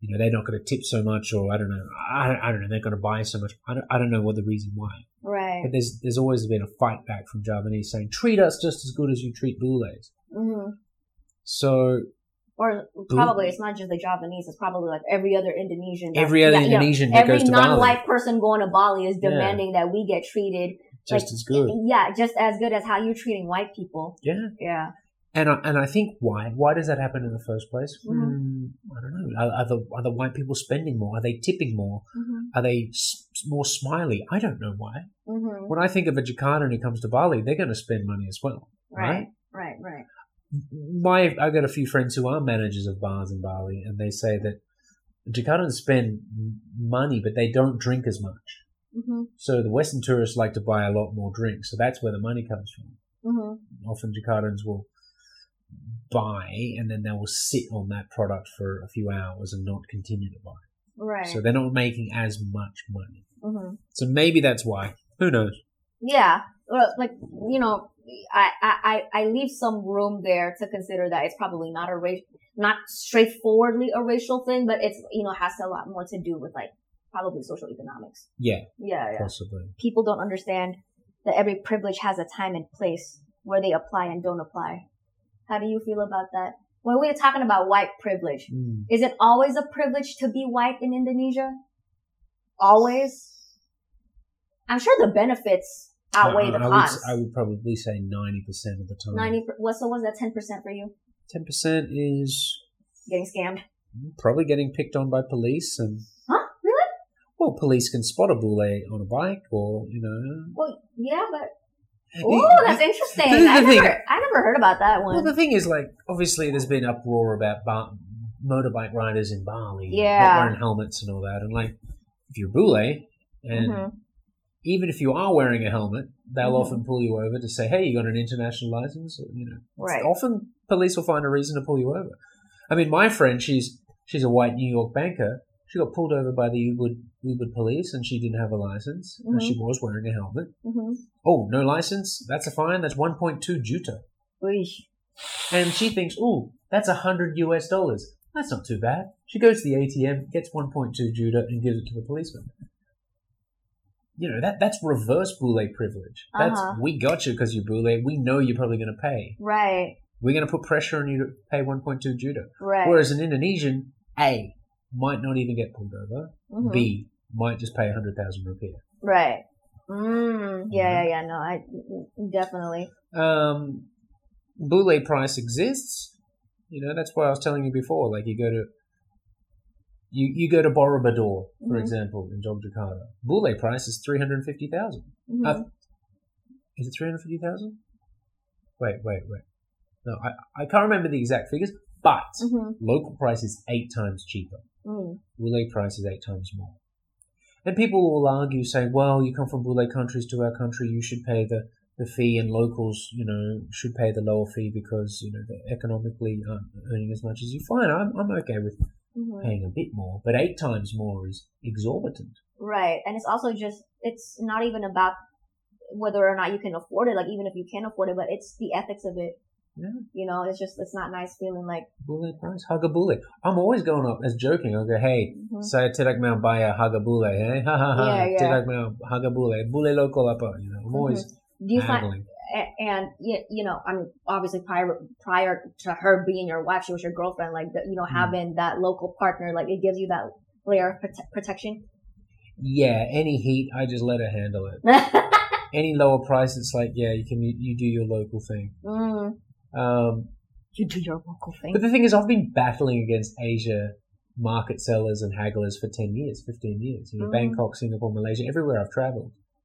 you know, they're not going to tip so much, or I don't know, I, I don't know, they're going to buy so much. I don't, I don't know what the reason why. Right. But there's there's always been a fight back from Javanese saying, treat us just as good as you treat Bules. hmm So Or probably it's not just the Javanese. It's probably like every other Indonesian. that- every other yeah, yeah. Indonesian Every goes to Bali, non-white person going to Bali is Yeah. demanding that we get treated just like, as good. Yeah, just as good as how you're treating white people. Yeah. Yeah. And I, and I think why? Why does that happen in the first place? Mhm. Hmm. I don't know. Are, are the are the white people spending more? Are they tipping more? Mm-hmm. Are they s- more smiley? I don't know why. Mm-hmm. When I think of a Jakarta and it comes to Bali, they're going to spend money as well. Right. Right. Right. My I've got a few friends who are managers of bars in Bali, and they say that Jakartans spend money, but they don't drink as much. Mm-hmm. So the Western tourists like to buy a lot more drinks. So that's where the money comes from. Mm-hmm. Often Jakartans will buy and then they will sit on that product for a few hours and not continue to buy. Right. So they're not making as much money. mm-hmm. So maybe that's why. Who knows? Yeah. Well, like you know, I, I I leave some room there to consider that it's probably not a race, not straightforwardly a racial thing, but it's you know has a lot more to do with like probably social economics. Yeah, Yeah. Yeah. possibly. People don't understand that every privilege has a time and place where they apply and don't apply. How do you feel about that? When we're talking about white privilege, Mm. is it always a privilege to be white in Indonesia? Always? I'm sure the benefits outweigh the I, cons. Would, I would probably say 90% of the time. 90, per- what, so was that 10% for you? 10% is Getting scammed? probably getting picked on by police and Huh? Really? well, police can spot a bule on a bike or, you know. Well, yeah, but, ooh, that's interesting. I thing. never, I never heard about that one. Well, the thing is, like, obviously there's been uproar about bar- motorbike riders in Bali Yeah. wearing helmets and all that. And, like, if you're bule, and Mhm. Even if you are wearing a helmet, they'll Mhm. often pull you over to say, hey, you got an international license? Or, you know, Right. often police will find a reason to pull you over. I mean, my friend, she's she's a white New York banker. She got pulled over by the Ubud, Ubud police and she didn't have a license. And Mhm. she was wearing a helmet. Mhm. Oh, no license? That's a fine. That's 1.2 juta. Oish. And she thinks, oh, that's a 100 US dollars. That's not too bad. She goes to the ATM, gets 1.2 juta, and gives it to the policeman. You know, that that's reverse bule privilege. That's, Uh-huh. we got you because you're bule. We know you're probably going to pay. Right, We're going to put pressure on you to pay 1.2 juta. right. Whereas an Indonesian, A, might not even get pulled over. Mhm. B, might just pay 100,000 rupiah. Right. Mm, yeah, Mm-hmm. yeah, yeah, no, I, definitely. um, bule price exists. You know, that's why I was telling you before. Like you go to you, you go to Borobudur, for Mhm. example, in Yogyakarta. Bule price is three hundred fifty thousand. Mhm. Uh, Is it three hundred fifty thousand? Wait, wait, wait. No, I, I can't remember the exact figures, but Mhm. local price is eight times cheaper. Mm. Bule price is eight times more. And people will argue, saying, well, you come from Bule countries to our country, you should pay the, the fee, and locals, you know, should pay the lower fee because, you know, they're economically aren't earning as much as you. Fine, I'm, I'm okay with Mhm. paying a bit more, but eight times more is exorbitant. Right. And it's also just, it's not even about whether or not you can afford it, like even if you can afford it, but it's the ethics of it. Yeah. You know, it's just, it's not nice feeling like, Bule price, haga bule. I'm always going up as joking. I'll go, hey, mhm. saya tidak mau bayar haga bule, eh? (laughs) Ha ha ha. Tidak mau haga bule. Bule local apa, you know. I'm always do you find, a- and you, you know, I mean, obviously prior prior to her being your wife, she was your girlfriend. Like, you know, Mm. having that local partner, like, it gives you that layer of prote- protection. Yeah, any heat, I just let her handle it. (laughs) any lower price, it's like, yeah, you can you, you do your local thing. mm, Um, you do your local thing. but the thing is, I've been battling against Asia market sellers and hagglers for ten years, fifteen years. You know, Mm. Bangkok, Singapore, Malaysia, everywhere I've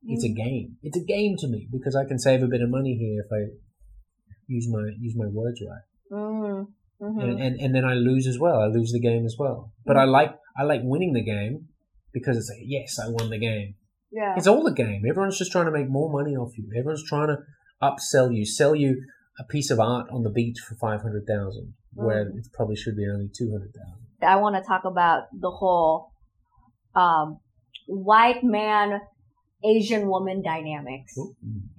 It's a Mm. game. It's a game to me because I can save a bit of money here if I use my use my words right, Mm, mhm. and, and and then I lose as well. I lose the game as well. But I like I like winning the game because it's like yes, I won the game. yeah. It's all a game. Everyone's just trying to make more money off you. Everyone's trying to upsell you, sell you a piece of art on the beach for five hundred thousand, where Mm. it probably should be only two hundred thousand. I want to talk about the whole um, white man, Asian woman dynamics.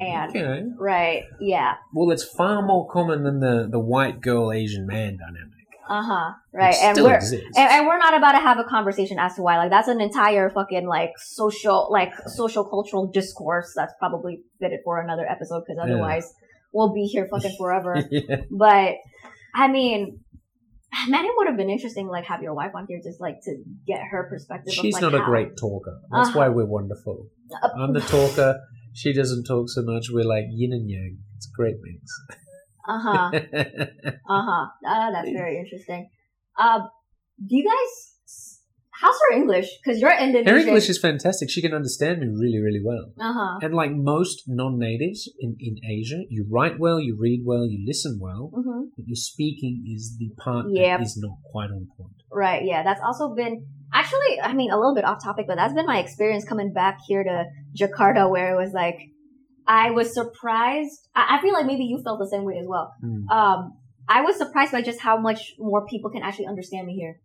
And- okay, Right. Yeah. well, it's far more common than the the white girl Asian man dynamic. Uh huh. Right. And we're and, and we're not about to have a conversation as to why. Like that's an entire fucking like social like social cultural discourse that's probably fitted for another episode because Yeah. otherwise we'll be here fucking forever. (laughs) yeah. but I mean. (sighs) Man, it would have been interesting, like, have your wife on here just like to get her perspective. She's of, like, not a great talker. That's Uh-huh. why we're wonderful. Uh, I'm the talker. She doesn't talk so much. We're like yin and yang. It's a great Uh huh. (laughs) Uh huh. Uh, that's very interesting. Uh, Do you guys? How's her English? Because you're Indonesian. Her English is fantastic. She can understand me really, really well. Uh huh. And like most non-natives in, in Asia, you write well, you read well, you listen well, hmm but your speaking is the part Yep. that is not quite on point. Right. Yeah. That's also been actually. I mean, a little bit off topic, but that's been my experience coming back here to Jakarta, where it was like I was surprised. I, I feel like maybe you felt the same way as well. Hmm. Um, I was surprised by just how much more people can actually understand me here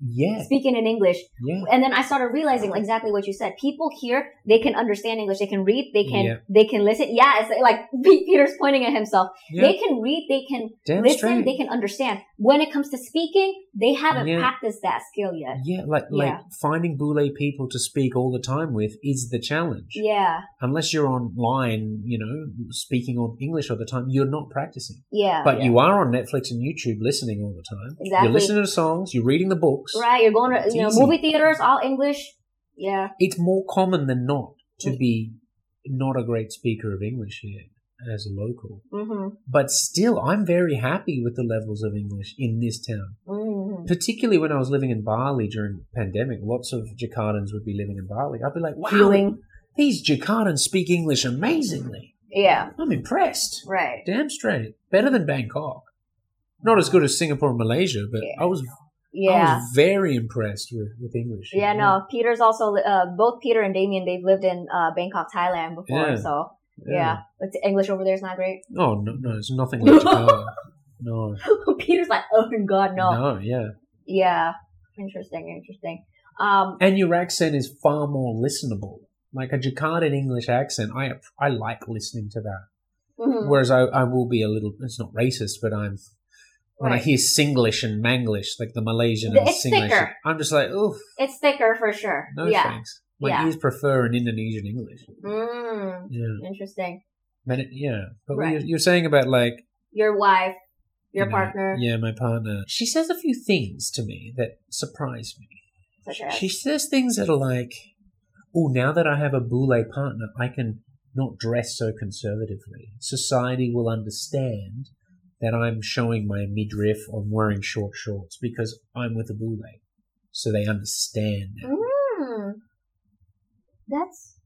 Yeah, speaking in English. yeah. and then I started realizing exactly what you said. People here, they can understand English. They can read. They can, Yeah. they can listen. Yeah, it's like (laughs) Peter's pointing at himself. Yeah. They can read. They can Damn listen. straight. They can understand. When it comes to speaking, they haven't Yeah. practiced that skill yet. Yeah, like like Yeah. finding Bule people to speak all the time with is the challenge. Yeah, Unless you're online, you know, speaking all English all the time, you're not practicing. yeah. But yeah. you are on Netflix and YouTube listening all the time. Exactly. You're listening to songs. You're reading the books. right. You're going to It's you know easy. movie theaters, all English. Yeah. It's more common than not to Mm. be not a great speaker of English here as a local. Mm-hmm. But still, I'm very happy with the levels of English in this town. Mm-hmm. Particularly when I was living in Bali during the pandemic, lots of Jakartans would be living in Bali. I'd be like, wow, Feeling. these Jakartans speak English amazingly. Yeah. I'm impressed. Right. Damn straight. Better than Bangkok. Not as good as Singapore and Malaysia, but Yeah. I was I Yeah. was very impressed with, with English. Yeah, no. Peter's also uh, both Peter and Damian. They've lived in uh, Bangkok, Thailand before, Yeah. so yeah. like the English over there is not great. Oh no, no, it's nothing like (laughs) Jakarta. no, (laughs) Peter's like, oh god, no. no, yeah. Yeah. Interesting, interesting. Um, And your accent is far more listenable. Like a Jakartan English accent, I I like listening to that. mhm. Whereas I, I will be a little, it's not racist, but I'm, when I hear Singlish and Manglish, like the Malaysian and it's Singlish, thicker. I'm just like, oof, it's thicker for sure. no yeah. thanks. My Yeah. ears prefer an Indonesian English. Mm, Yeah. interesting. But it, yeah. But Right. you're, you're saying about like, Your wife, your you know, partner, Yeah, my partner. She says a few things to me that surprise me. such as. She says things that are like, oh, now that I have a bule partner, I can not dress so conservatively. Society will understand that I'm showing my midriff or I'm wearing short shorts because I'm with a bule. So they understand. that. Mm, that's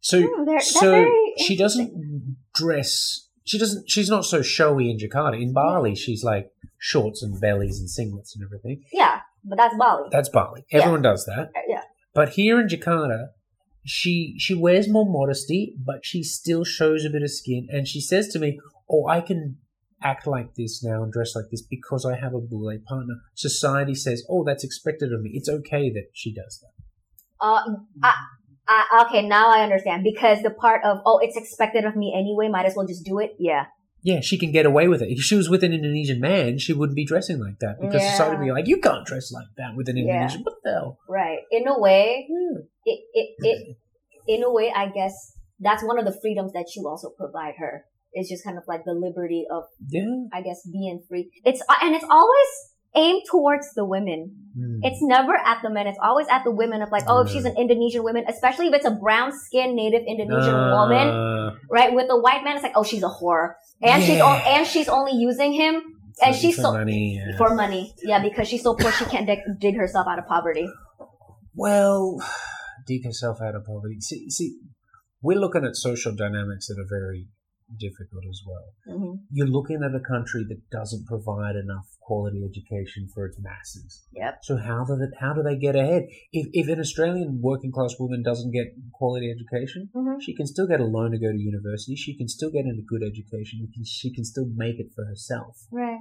So, mm, very- that's so she doesn't dress. She doesn't. She's not so showy in Jakarta. In Bali, she's like shorts and bellies and singlets and everything. yeah, but that's Bali. That's Bali. Yeah. Everyone does that. Uh, yeah. But here in Jakarta, she she wears more modesty, but she still shows a bit of skin. And she says to me, "Oh, I can act like this now and dress like this because I have a bule partner." Society says, "Oh, that's expected of me. It's okay that she does that." Uh, I, I, okay, now I understand because the part of oh, it's expected of me anyway. Might as well just do it. Yeah, Yeah, she can get away with it. If she was with an Indonesian man, she wouldn't be dressing like that because Yeah. society would be like, "You can't dress like that with an Yeah. Indonesian." What the hell? right. In a way, Yeah. it, it, it, in a way, I guess that's one of the freedoms that you also provide her. It's just kind of like the liberty of, Yeah. I guess, being free. It's, and it's always aimed towards the women. Hmm. It's never at the men. It's always at the women of like, oh, if she's an Indonesian woman, especially if it's a brown skinned native Indonesian woman, Uh, right? With the white man, it's like, oh, she's a whore. And she's, o- and she's only using him and she's for so, money. yeah. for money. Yeah, because she's so poor she can't dig, dig herself out of poverty. Well, dig herself out of poverty. See, see, we're looking at social dynamics that are very difficult as well. hmm You're looking at a country that doesn't provide enough quality education for its masses. Yep. So how do they, how do they get ahead? If, if an Australian working class woman doesn't get quality education, hmm she can still get a loan to go to university. She can still get into good education. She can, she can still make it for herself. Right.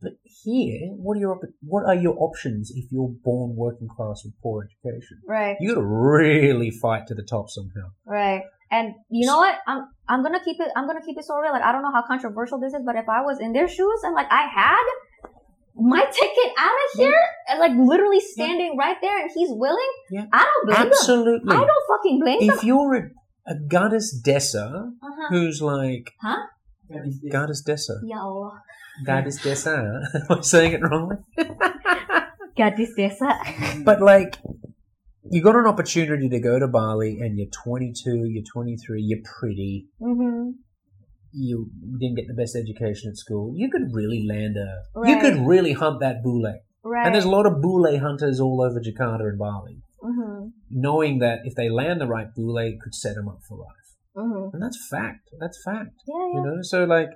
But here, what are your op- what are your options if you're born working class with poor education? Right. You got to really fight to the top somehow. Right. And you know what? I'm I'm gonna keep it. I'm gonna keep it so real. Like I don't know how controversial this is, but if I was in their shoes and like I had my ticket out of here and like literally standing right there, and he's willing, Yeah. I don't blame him. Absolutely. I don't fucking blame him. If you're a, a goddess Dessa Uh-huh. who's like Gadis desa. goddess Dessa, Ya Allah. goddess Dessa, (laughs) am I saying it wrongly? (laughs) Gadis desa. But like, you got an opportunity to go to Bali, and you're 22, you're 23, you're pretty, hmm you didn't get the best education at school. You could really land a, you could really hunt that bule. Right. And there's a lot of bule hunters all over Jakarta and Bali, hmm knowing that if they land the right bule, it could set them up for life. hmm And that's fact. That's fact. Yeah, yeah. You know, so like,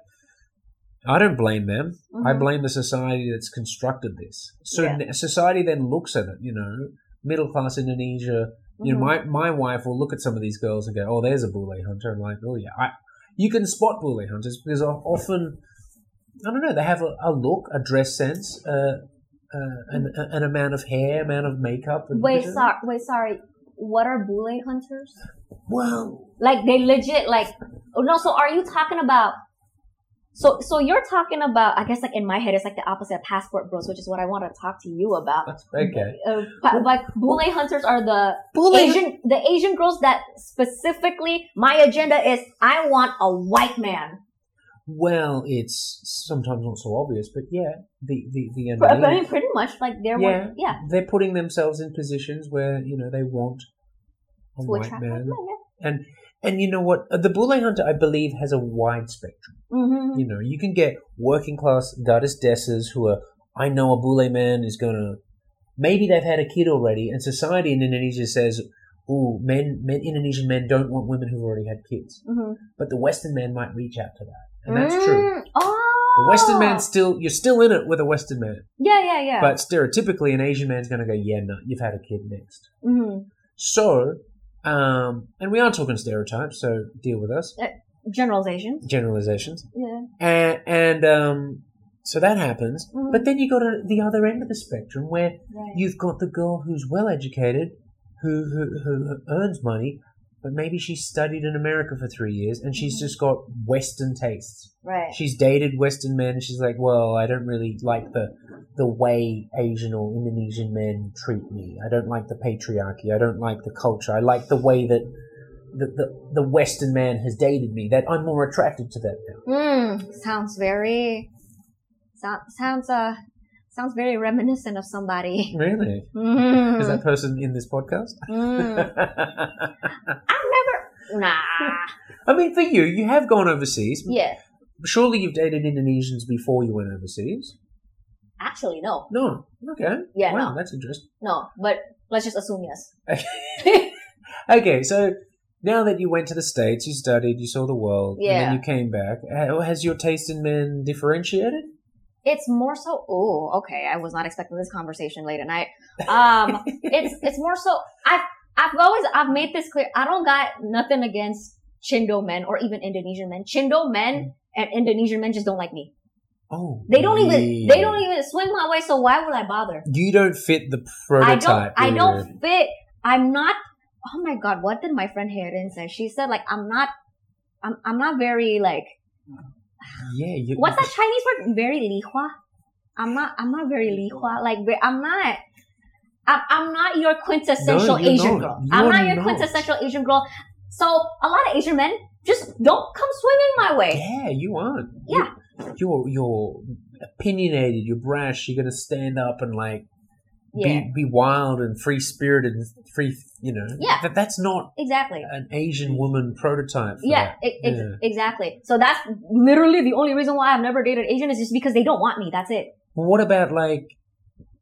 I don't blame them. I Mhm. blame the society that's constructed this. So Yeah. society then looks at it. You know, middle class Indonesia. You know, my my wife will look at some of these girls and go, "Oh, there's a bule hunter." I'm like, "Oh yeah." I, you can spot bule hunters because often, I don't know, they have a, a look, a dress sense, uh, uh, an, an amount of hair, amount of makeup. And Wait, sorry. Wait, sorry. What are bule hunters? Well, Like they legit like. Oh no. So are you talking about? So so you're talking about? I guess like in my head, it's like the opposite of passport bros, which is what I want to talk to you about. okay. Uh, pa- like bule hunters are the Bule Asian the Asian girls that specifically my agenda is I want a white man. Well, it's sometimes not so obvious, but yeah, the the the But, I mean, pretty much like they're Yeah. one, yeah they're putting themselves in positions where you know they want a to white attract man, white men. Yeah. and and you know what? The bule hunter, I believe, has a wide spectrum. Mm-hmm. You know, you can get working class goddess desses who are. I know a bule man is gonna. Maybe they've had a kid already, and society in Indonesia says, "Ooh, men, men, Indonesian men don't want women who've already had kids." Mm-hmm. But the Western man might reach out to that, and that's true. Oh, The Western man still, you're still in it with a Western man. Yeah, yeah, yeah. But stereotypically, an Asian man's going to go, yeah, no, you've had a kid next. hmm So, um, and we are talking stereotypes, so deal with us. generalization. Generalizations. Yeah. And, and um, so that happens. Mhm. But then you got the other end of the spectrum where Right. you've got the girl who's well educated, who, who, who earns money, but maybe she studied in America for three years and she's Mhm. just got Western tastes. right. She's dated Western men, and she's like, "Well, I don't really like the the way Asian or Indonesian men treat me. I don't like the patriarchy. I don't like the culture. I like the way that the the, the Western man has dated me. That I'm more attracted to that now." Mm, sounds very. So, sounds uh sounds very reminiscent of somebody. (laughs) Really? Mm. Is that person in this podcast? Mm. I've never. Nah. I mean, for you, you have gone overseas. Yeah. Surely you've dated Indonesians before you went overseas. Actually, no. No. Okay. Yeah, Wow, no. that's interesting. No. But let's just assume yes. okay, (laughs) okay. so now that you went to the States, you studied, you saw the world, and then you came back, has your taste in men differentiated? It's more so. Oh, okay. I was not expecting this conversation late at night. Um, (laughs) it's it's more so. I've I've always I've made this clear. I don't got nothing against Chindo men or even Indonesian men. Chindo men and Indonesian men just don't like me. Oh, They don't even they don't even swing my way. So why would I bother? You don't fit the prototype. I don't I don't fit. I'm not. Oh my god! What did my friend Herin say? She said like I'm not. I'm I'm not very like Yeah, you. what's that Chinese word? Very lihua. I'm not. I'm not very lihua. Like I'm not. I'm, I'm not your quintessential No, Asian not. girl. I'm not your not. quintessential Asian girl. So a lot of Asian men just don't come swinging my way. Yeah, you aren't. Yeah. You're you're opinionated. You're brash. You're gonna stand up and like Yeah, be be wild and free spirited and free. You know. Yeah. That that's not exactly. an Asian woman prototype. Yeah, Yeah. exactly. So that's literally the only reason why I've never dated Asian is just because they don't want me. That's it. Well, what about like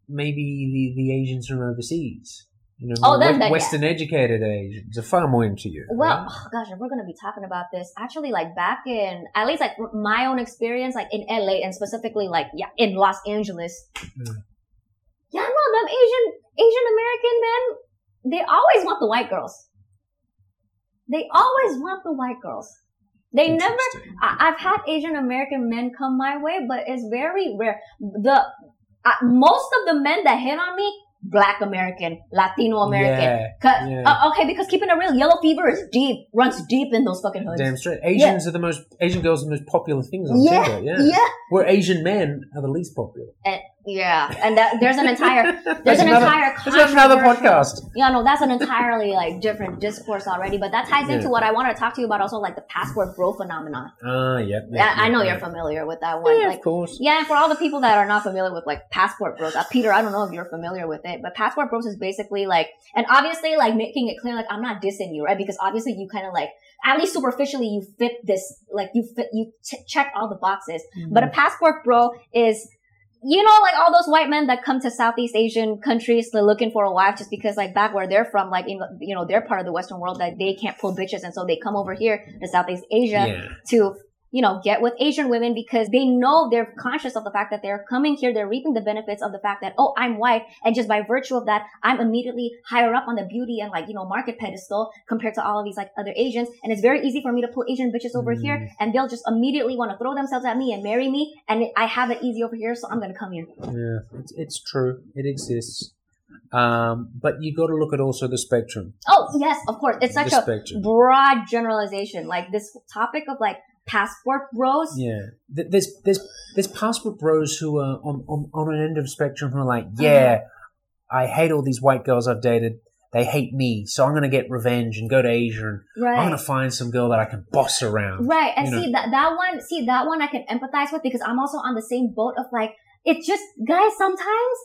maybe the, the Asians from overseas? You know, Oh, then- then, yeah. Western educated Asians are far more into you. Well, right? oh gosh, we're gonna be talking about this, actually, like back in at least like my own experience, like in LA and specifically like yeah in Los Angeles. Mm. Yeah, no, them Asian Asian American men, they always want the white girls. They always want the white girls. They never. I, I've had Asian American men come my way, but it's very rare. The uh, most of the men that hit on me, Black American, Latino American. Yeah, 'Cause- yeah. uh, okay, because keeping it real, yellow fever is deep, runs deep in those fucking hoods. Damn straight. Asians are the most Asian girls are the most popular things on Yeah, Tinder. Yeah. yeah, Where Asian men are the least popular. Yeah, and that, there's an entire (laughs) there's an another, entire that's another podcast. Yeah, no, that's an entirely like different discourse already, but that ties into what I want to talk to you about, also like the passport bro phenomenon. Ah, yep. Yeah, I know yeah. you're familiar with that one. Yeah, like, of course. Yeah, and for all the people that are not familiar with like passport bros, uh, Peter, I don't know if you're familiar with it, but passport bros is basically like, and obviously like making it clear, like I'm not dissing you, right? Because obviously you kind of like, at least superficially, you fit this, like you fit, you ch- check all the boxes. But a passport bro is you know, like all those white men that come to Southeast Asian countries looking for a wife just because like back where they're from, like, in, you know, they're part of the Western world that they can't pull bitches. And so they come over here to Southeast Asia Yeah. to, you know, get with Asian women because they know they're conscious of the fact that they're coming here. They're reaping the benefits of the fact that, oh, I'm white. And just by virtue of that, I'm immediately higher up on the beauty and like, you know, market pedestal compared to all of these like other Asians. And it's very easy for me to pull Asian bitches over Mm. here and they'll just immediately want to throw themselves at me and marry me. And I have it easy over here. So I'm going to come here. Yeah, it's, it's true. It exists. Um, but you got to look at also the spectrum. Oh, yes, of course. It's such the a spectrum. broad generalization. Like this topic of like passport bros. Yeah, there's there's there's passport bros who are on, on on an end of spectrum who are like, Mm-hmm. yeah, I hate all these white girls I've dated. They hate me, so I'm gonna get revenge and go to Asia and right. I'm gonna find some girl that I can boss around. Right. And you know. see that that one, see that one I can empathize with because I'm also on the same boat of like, it's just guys, sometimes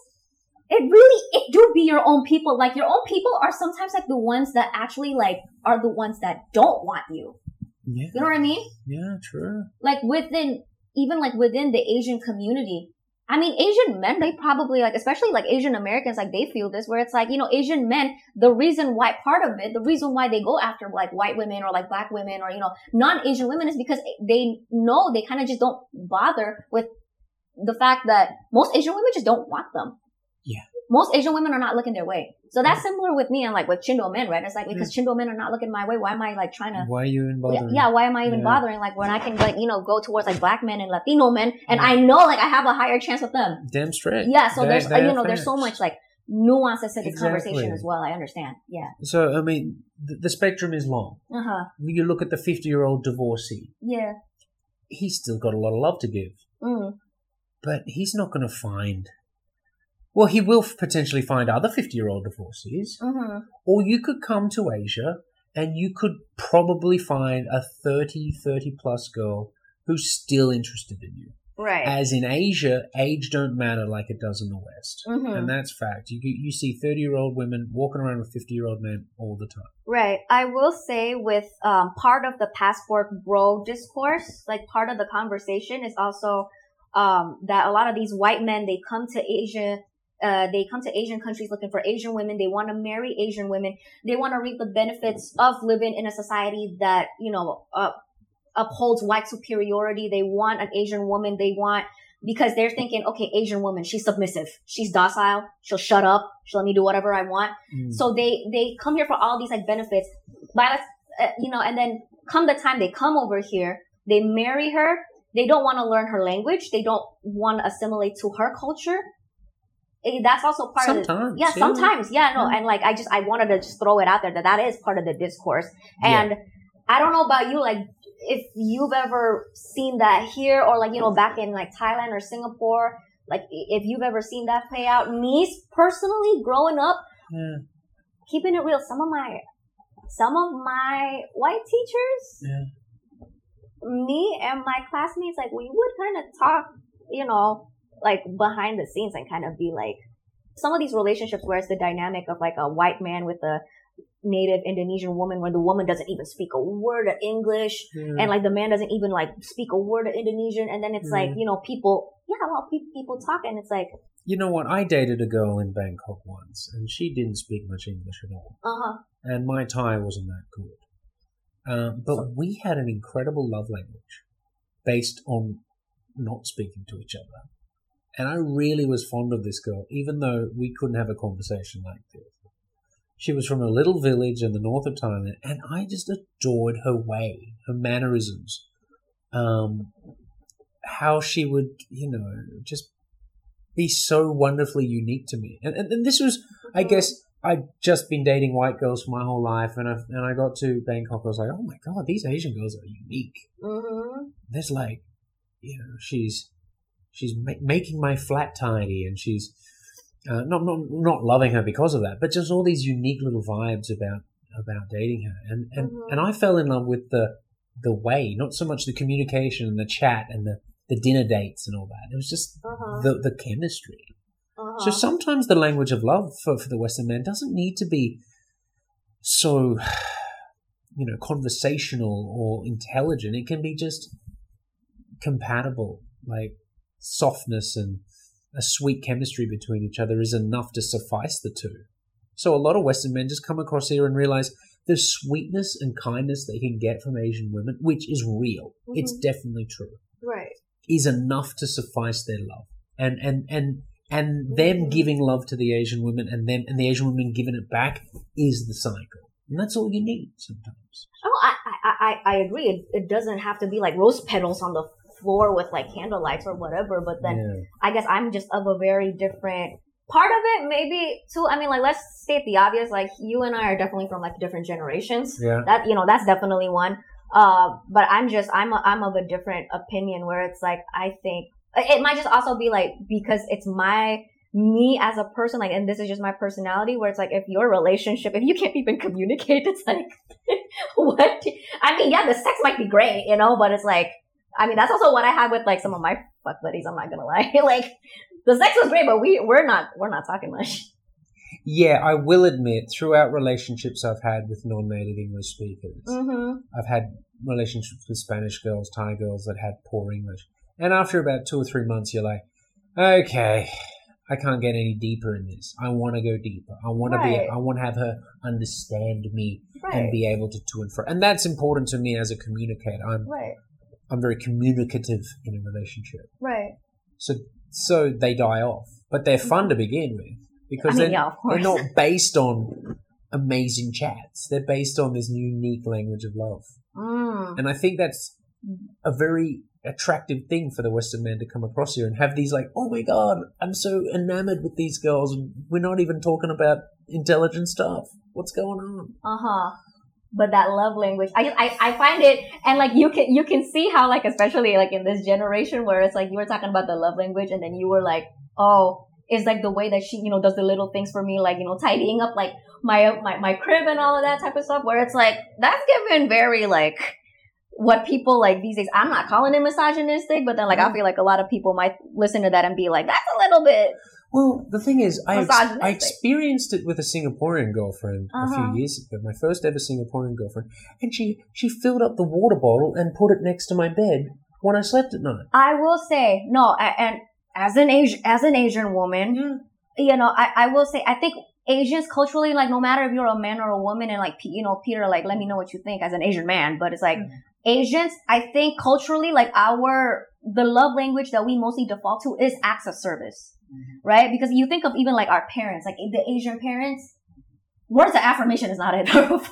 it really it do be your own people. Like your own people are sometimes like the ones that actually like are the ones that don't want you. Yeah, You know what I mean? yeah, true. Like within even like within the Asian community. I mean, Asian men, they probably like, especially like Asian Americans, like they feel this where it's like, you know, Asian men, the reason why part of it, the reason why they go after like white women or like black women or, you know, non-Asian women is because they know they kind of just don't bother with the fact that most Asian women just don't want them. Yeah. Most Asian women are not looking their way. So that's similar with me and like with Chindo men, right? It's like because Chindo men are not looking my way, why am I like trying to Why are you yeah, bothering? yeah, why am I even Yeah. bothering? Like when I can like, you know, go towards like black men and Latino men and I know like I have a higher chance with them. Damn straight. Yeah, so They- there's, they you know, there's so much like nuances to this Exactly. conversation as well. I understand. Yeah. So I mean, the, the spectrum is long. Uh huh. You look at the 50 year old divorcee. Yeah. He's still got a lot of love to give, Mm. but he's not going to find. Well, he will potentially find other 50 year old divorcees. Mm-hmm. Or you could come to Asia and you could probably find a 30, 30 plus girl who's still interested in you. Right. As in Asia, age don't matter like it does in the West. Mhm. And that's fact. You, you see 30 year old women walking around with 50 year old men all the time. Right. I will say with um, part of the passport bro discourse, like part of the conversation is also um, that a lot of these white men they come to Asia. Uh, they come to Asian countries looking for Asian women. They want to marry Asian women. They want to reap the benefits of living in a society that, you know, uh, upholds white superiority. They want an Asian woman. They want, because they're thinking, okay, Asian woman, she's submissive. She's docile. She'll shut up. She'll let me do whatever I want. Mm. So they they come here for all these like benefits, but uh, you know, and then come the time they come over here, they marry her. They don't want to learn her language. They don't want to assimilate to her culture. Eh, That's also part of the Sometimes. yeah, sometimes yeah no, and like I just I wanted to just throw it out there that that is part of the discourse, and I don't know about you like if you've ever seen that here or like you know back in like Thailand or Singapore like if you've ever seen that play out me personally growing up Yeah. keeping it real, some of my some of my white teachers, Yeah. me and my classmates, like we would kind of talk, you know, like behind the scenes and kind of be like some of these relationships where it's the dynamic of like a white man with a native Indonesian woman where the woman doesn't even speak a word of English Yeah. and like the man doesn't even like speak a word of Indonesian and then it's like, you know, people, yeah, well, pe- people talk and it's like, You know what? I dated a girl in Bangkok once, and she didn't speak much English at all. uh huh, And my Thai wasn't that good. Um, but we had an incredible love language based on not speaking to each other. And I really was fond of this girl, even though we couldn't have a conversation like this. She was from a little village in the north of Thailand, and I just adored her way, her mannerisms, um, how she would, you know, just be so wonderfully unique to me. And, and, and this was, I guess, I'd just been dating white girls for my whole life, and I, and I got to Bangkok. I was like, oh my god, these Asian girls are unique. mm-hmm. There's like, you know, she's she's ma- making my flat tidy, and she's uh, not not not loving her because of that, but just all these unique little vibes about about dating her, and and Mhm. and I fell in love with the the way, not so much the communication and the chat and the the dinner dates and all that. It was just uh-huh, the the chemistry. uh-huh. So sometimes the language of love for, for the Western man doesn't need to be so, you know, conversational or intelligent. It can be just compatible, like softness and a sweet chemistry between each other is enough to suffice the two. So a lot of Western men just come across here and realize the sweetness and kindness they can get from Asian women, which is real. It's mm-hmm. definitely true. Right. Is enough to suffice their love. And and and and mm-hmm. them giving love to the Asian women and them and the Asian women giving it back is the cycle. And that's all you need sometimes. Oh, I, I, I, I agree. It, it doesn't have to be like rose petals on the floor with like candle lights or whatever. But then Yeah. I guess I'm just of a very different part of it. Maybe too. I mean, like let's state the obvious. Like you and I are definitely from like different generations. Yeah. That you know, that's definitely one. Uh, but I'm just I'm a, I'm of a different opinion where it's like I think it might just also be like because it's my me as a person like and this is just my personality where it's like if your relationship if you can't even communicate it's like (laughs) what I mean yeah the sex might be great you know but it's like I mean that's also what I had with like some of my fuck buddies I'm not gonna lie (laughs) like the sex was great but we we're not we're not talking much Yeah, I will admit, throughout relationships I've had with non-native English speakers, mm-hmm I've had relationships with Spanish girls, Thai girls that had poor English. And after about two or three months, you're like, okay, I can't get any deeper in this. I want to go deeper. I want to be, I want to have her understand me right and be able to to and fro. And that's important to me as a communicator. I'm, right I'm very communicative in a relationship. right So, so they die off, but they're fun to begin with because I mean they're, yeah they're not based on amazing chats. They're based on this unique language of love. mm. And I think that's a very attractive thing for the Western man to come across here and have these like, oh my god, I'm so enamored with these girls and we're not even talking about intelligent stuff. What's going on? Uh-huh. But that love language, I, I, I find it, and like you can, you can see how like, especially like in this generation where it's like you were talking about the love language and then you were like, oh, it's like the way that she, you know, does the little things for me, like, you know, tidying up like my, my, my crib and all of that type of stuff where it's like, that's given very like, what people like these days, I'm not calling it misogynistic, but then like I feel like a lot of people might listen to that and be like, that's a little bit, Well, the thing is, I, ex- I experienced it with a Singaporean girlfriend a Uh-huh. few years ago, my first ever Singaporean girlfriend, and she, she filled up the water bottle and put it next to my bed when I slept at night. I will say no, a- and as an Asian as an Asian woman, you know, I, I will say I think Asians culturally, like no matter if you're a man or a woman, and like you know, Peter, like let me know what you think as an Asian man, but it's like Asians, I think culturally, like our the love language that we mostly default to is acts of service, right? Because you think of even like our parents, like the Asian parents. Words of affirmation is not it. (laughs) (laughs) Words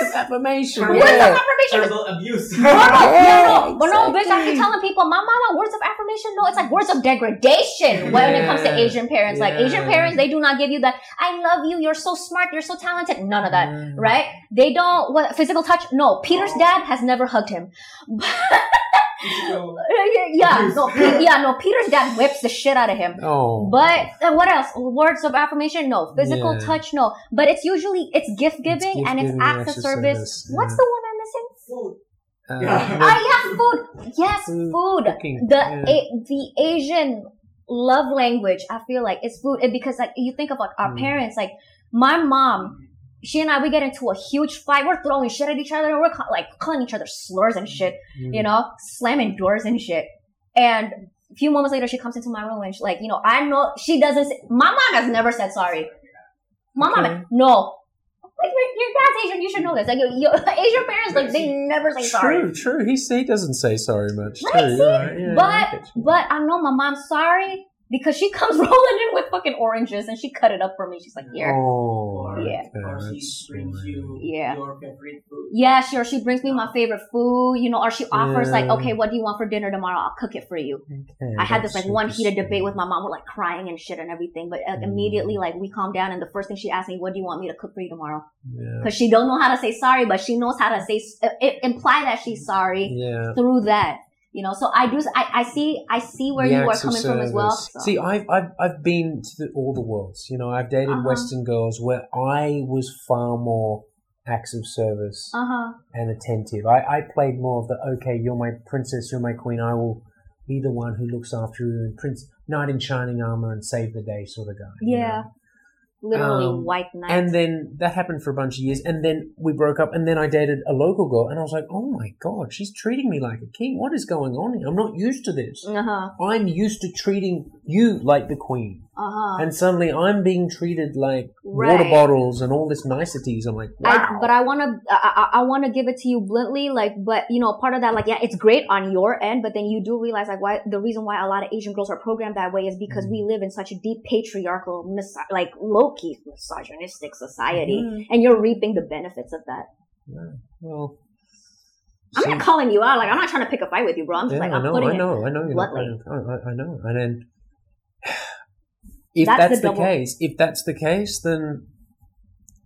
of affirmation. Words Words of affirmation is Verbal abuse. (laughs) no, no, Yeah, no, no, but no, bitch, I exactly. keep telling people, my mama, words of affirmation, no, it's like words of degradation when it comes to Asian parents. Like Asian parents, they do not give you that, I love you, you're so smart, you're so talented. None of that, Mm. right? They don't, what, physical touch? No, Peter's dad has never hugged him. Physical- yeah, no, Pe- yeah, no, Peter's dad whips the shit out of him. Oh. But uh, what else? Words of affirmation? No. Physical Yeah. touch? No. But it's usually it's gift giving gift and it's giving, acts acts of of service. service, What's the one I'm missing? Food. Uh, Yeah. Ah, yeah, food. Yes, Food. food. Cooking, The yeah. a, the Asian love language, I feel like, it's food. And because like you think of like our Mm. parents, like my mom, she and I, we get into a huge fight. We're throwing shit at each other. We're like calling each other slurs and shit. Mm. You know, slamming doors and shit. And a few moments later, she comes into my room and she like, you know, I know she doesn't. Say, my mom has never said sorry. My Okay. mom, no. Like your, your dad's Asian, you should know this. Like your, your (laughs) Asian parents, like they never say sorry. True, true. He, he doesn't say sorry much. Right, too. Right, yeah, but but I know my mom's sorry because she (laughs) comes rolling in with fucking oranges and she cut it up for me. She's like, here. Oh, Or, Yeah. okay, or she brings you Yeah. your favorite food. Yeah, sure. She brings me my favorite food, you know, or she offers like, okay, what do you want for dinner tomorrow? I'll cook it for you. Okay, I had this like one heated debate with my mom. We're like crying and shit and everything, but uh, Mm. immediately like we calmed down and the first thing she asked me, what do you want me to cook for you tomorrow? Yeah. Because she don't know how to say sorry, but she knows how to say uh, it, imply that she's sorry Yeah. through that. You know, so I do. I, I see. I see where The you are coming from as well. so. See, I've, I've, I've been to the, all the worlds. You know, I've dated Uh-huh. Western girls where I was far more acts of service Uh huh. and attentive. I, I played more of the, okay, you're my princess, you're my queen, I will be the one who looks after you and prince, knight in shining armor and save the day sort of guy. you Yeah. know? Literally Um, white knight. And then that happened for a bunch of years, and then we broke up, and then I dated a local girl, and I was like, oh my god, she's treating me like a king. What is going on here? I'm not used to this. uh huh. I'm used to treating you like the queen. Uh huh. And suddenly I'm being treated like water bottles and all this niceties. I'm like, wow. I, but I want to, I, I, I want to give it to you bluntly, like, but you know, part of that, like, yeah, it's great on your end, but then you do realize, like, why the reason why a lot of Asian girls are programmed that way is because Mm. we live in such a deep patriarchal, mis- like, low key misogynistic society, Mhm. and you're reaping the benefits of that. Yeah, well, I'm see- not calling you out, like, I'm not trying to pick a fight with you, bro. I'm just yeah, like, I I'm know, putting I it. know, I know, you're not. I, I- I know, and then if That's that's, the the, double- case, if that's the case, then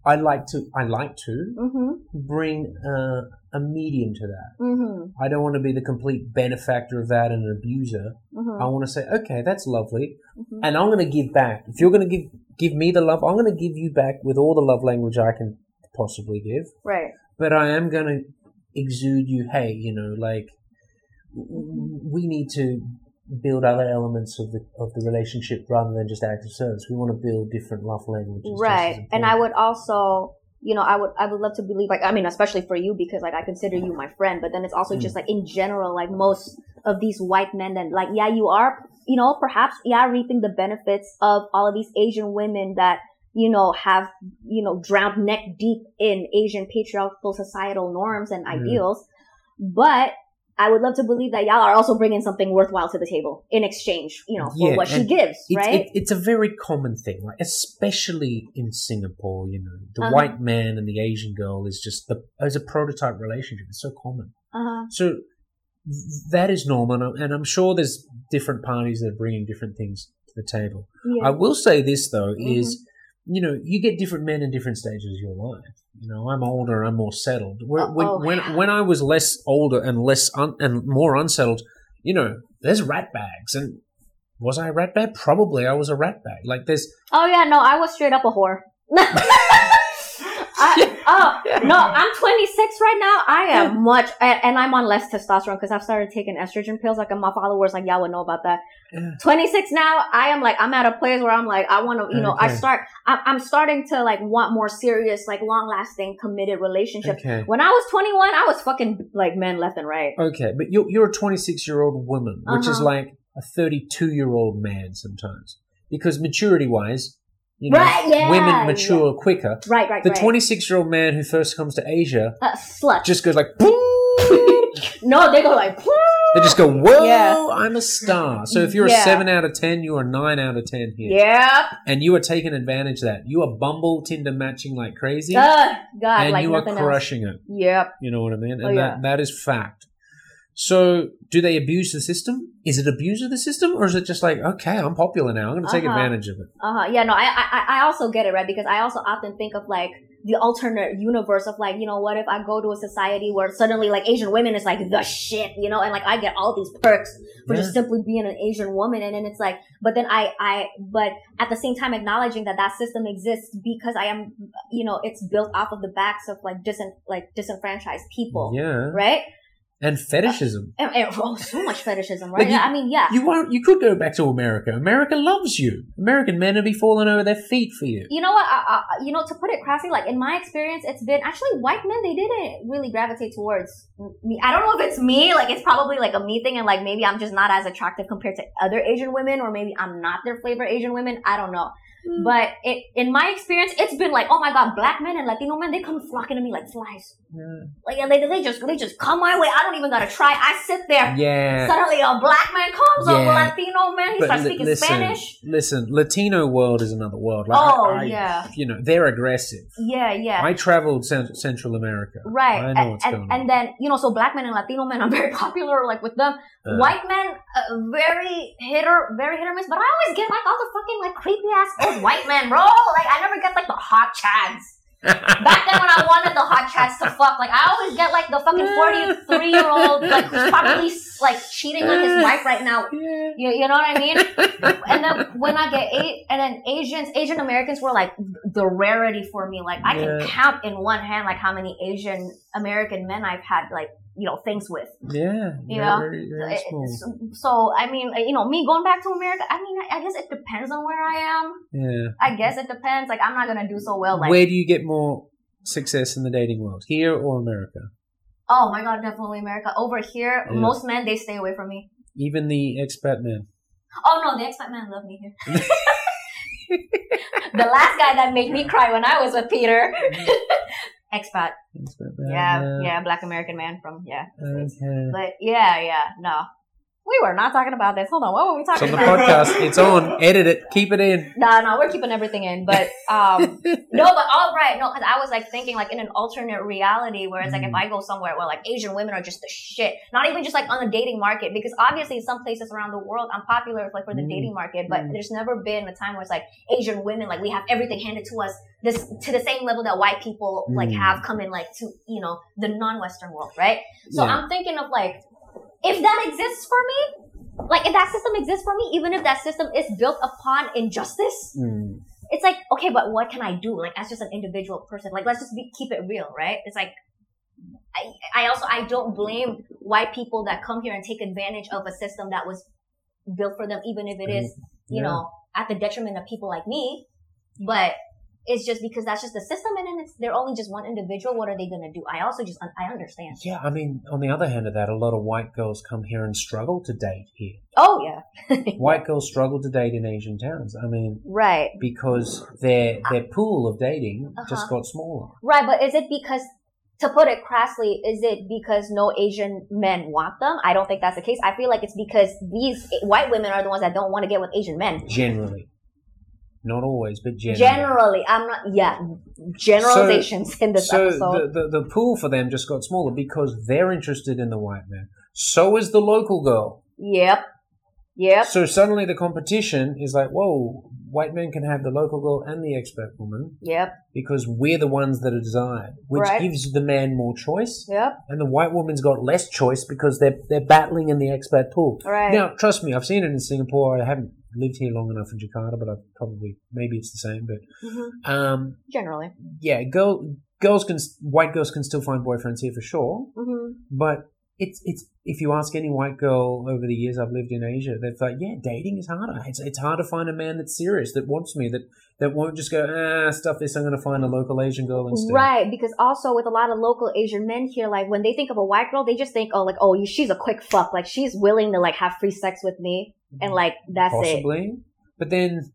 I like to, I like to Mm-hmm. bring uh, a medium to that. Mm-hmm. I don't want to be the complete benefactor of that and an abuser. Mm-hmm. I want to say, okay, that's lovely, mm-hmm. and I'm going to give back. If you're going to give give me the love, I'm going to give you back with all the love language I can possibly give. Right. But I am going to exude you, hey, you know, like we need to build other elements of the of the relationship rather than just acts of service. We want to build different love languages. right and i would also you know i would i would love to believe like i mean especially for you because like i consider you my friend but then it's also Mm. just like in general like most of these white men that like yeah you are you know perhaps yeah reaping the benefits of all of these asian women that you know have you know drowned neck deep in asian patriarchal societal norms and Mm. ideals but I would love to believe that y'all are also bringing something worthwhile to the table in exchange, you know, for Yeah, what she gives, It's, right? it, it's a very common thing, like especially in Singapore. You know, the Uh-huh. white man and the Asian girl is just the as a prototype relationship. It's so common. uh-huh. So that is normal, and I'm- and I'm sure there's different parties that are bringing different things to the table. Yeah. I will say this though Mm-hmm. is, you know, you get different men in different stages of your life. You know, I'm older, I'm more settled. When Oh, when oh. when, when I was less older and less un, and more unsettled, you know, there's rat bags, and was I a rat bag? Probably, I was a rat bag. Like there's Oh yeah, no, I was straight up a whore. (laughs) I, oh (laughs) no, I'm 26 right now. I am much, and, I'm on less testosterone because I've started taking estrogen pills. Like my followers, like y'all would know about that. Yeah. 26 now. I am like, I'm at a place where I'm like, I want to, you know, I Okay. start, I'm, starting to like want more serious, like long lasting, committed relationships. okay. When I was 21, I was fucking like men left and right. Okay, but you're you're a 26 year old woman, which is Uh-huh. like a 32 year old man sometimes, because maturity wise, you know, Right, yeah, women mature quicker. Right, right, The right. 26 year old man who first comes to Asia uh, slut. just goes like, (laughs) no, they go like, they just go, whoa, Yeah. I'm a star. So if you're Yeah. a 7 out of 10, you are a 9 out of 10 here. yep. And you are taking advantage of that. You are Bumble Tinder matching like crazy, Uh, God, and like you are nothing else. crushing it. Yep. You know what I mean? And Oh, yeah. that, that is fact. So, do they abuse the system? Is it abuse of the system, or is it just like, okay, I'm popular now, I'm going to take Uh-huh. advantage of it? Uh huh. Yeah. No, I, I I also get it right because I also often think of like the alternate universe of like you know what if I go to a society where suddenly like Asian women is like the shit you know and like I get all these perks for Yeah. just simply being an Asian woman and then it's like but then I I but at the same time acknowledging that that system exists because I am you know it's built off of the backs of like disin like disenfranchised people Yeah, right and fetishism. and, and oh so much fetishism right Like, you- yeah, I mean yeah You are, you could go back to America. America loves you. American men would be falling over their feet for you. you know what? I, I, you know, to put it crassly, like in my experience, it's been actually white men. They didn't really gravitate towards me. I don't know if it's me. Like it's probably like a me thing, and like maybe I'm just not as attractive compared to other Asian women, or maybe I'm not their flavor Asian women. I don't know. But it, in my experience, it's been like, oh my god, black men and Latino men, they come flocking to me like flies. Yeah. Like yeah, they, they just they just come my way. I don't even gotta try. I sit there. Yeah. Suddenly, a black man comes, a Latino man, he But starts li- speaking listen, Spanish. listen, Latino world is another world. Like, Oh I- I- yeah, You know, they're aggressive. yeah, yeah. I traveled cent- Central America. Right. I know and, what's and, going on. and then, you know, so black men and Latino men, I'm (laughs) very popular, like with them. Uh, White men, uh, very hit or, very hit or miss, but I always get like all the fucking like creepy ass (laughs) white men, bro. Like I never get like the hot chads. Back then when I (laughs) wanted the hot chads to fuck, like I always get like the fucking 43 year old, like who's probably like cheating on his wife right now. You, you know what I mean? and then when I get eight, and then Asians, Asian Americans were like the rarity for me. Like I can count in one hand like how many Asian American men I've had like you know things with. yeah, You yeah, know, very, very small. So, so, I mean, you know, me going back to America. I mean, I, I guess it depends on where I am. Yeah. I guess it depends. Like I'm not gonna do so well. Like Where do you get more success in the dating world, here or America? oh my god, definitely America. Over here, Yeah. most men they stay away from me. Even the expat men. Oh no, the expat men love me here. (laughs) the last guy that made me cry when I was with Peter. (laughs) Mm-hmm. Expat. Expat Yeah, yeah, black American man from yeah. Okay. But yeah, yeah, no. We were not talking about this. Hold on, what were we It's talking on the podcast. It's on. (laughs) Edit it. Keep it in. No, no, we're keeping everything in. But um (laughs) no, but all right, no, because I was like thinking like in an alternate reality where it's like if Mm. I go somewhere where like Asian women are just the shit, not even just like on the dating market, because obviously some places around the world I'm popular like for the Mm. dating market, but Mm. there's never been a time where it's like Asian women like we have everything handed to us this to the same level that white people like Mm. have come in like to you know the non-Western world, right? So Yeah. I'm thinking of like if that exists for me. Like if that system exists for me, even if that system is built upon injustice, Mm. it's like okay but what can i do like as just an individual person like let's just be, keep it real right it's like I, I also i don't blame white people that come here and take advantage of a system that was built for them even if it is you Yeah. know at the detriment of people like me but it's just because that's just the system and then it's they're only just one individual what are they gonna do i also just i understand Yeah, I mean, on the other hand of that, a lot of white girls come here and struggle to date here. oh yeah (laughs) White girls struggle to date in Asian towns. I mean, right because their their pool of dating just Uh-huh. got smaller. Right, but is it because, to put it crassly, is it because no Asian men want them? I don't think that's the case. I feel like it's because these white women are the ones that don't want to get with Asian men. Generally, not always, but generally. Generally, I'm not, yeah, generalizations in this so episode. the, the the pool for them just got smaller because they're interested in the white man. So is the local girl. yep. Yep. So suddenly the competition is like, whoa, white men can have the local girl and the expat woman Yep. because we're the ones that are desired, which Right. gives the man more choice, Yep. and the white woman's got less choice because they're they're battling in the expat pool. Right. Now, trust me, I've seen it in Singapore. I haven't lived here long enough in Jakarta, but I've probably maybe it's the same. But hmm um, Generally. yeah, girl girls can white girls can still find boyfriends here for sure, hmm but it's it's if you ask any white girl over the years I've lived in Asia, they're like, yeah, dating is harder. It's it's hard to find a man that's serious that wants me that that won't just go ah stuff this. I'm going to find a local Asian girl instead. Right, because also with a lot of local Asian men here, like when they think of a white girl, they just think, oh, like, oh, she's a quick fuck. Like she's willing to like have free sex with me, and like that's it. possibly. But then,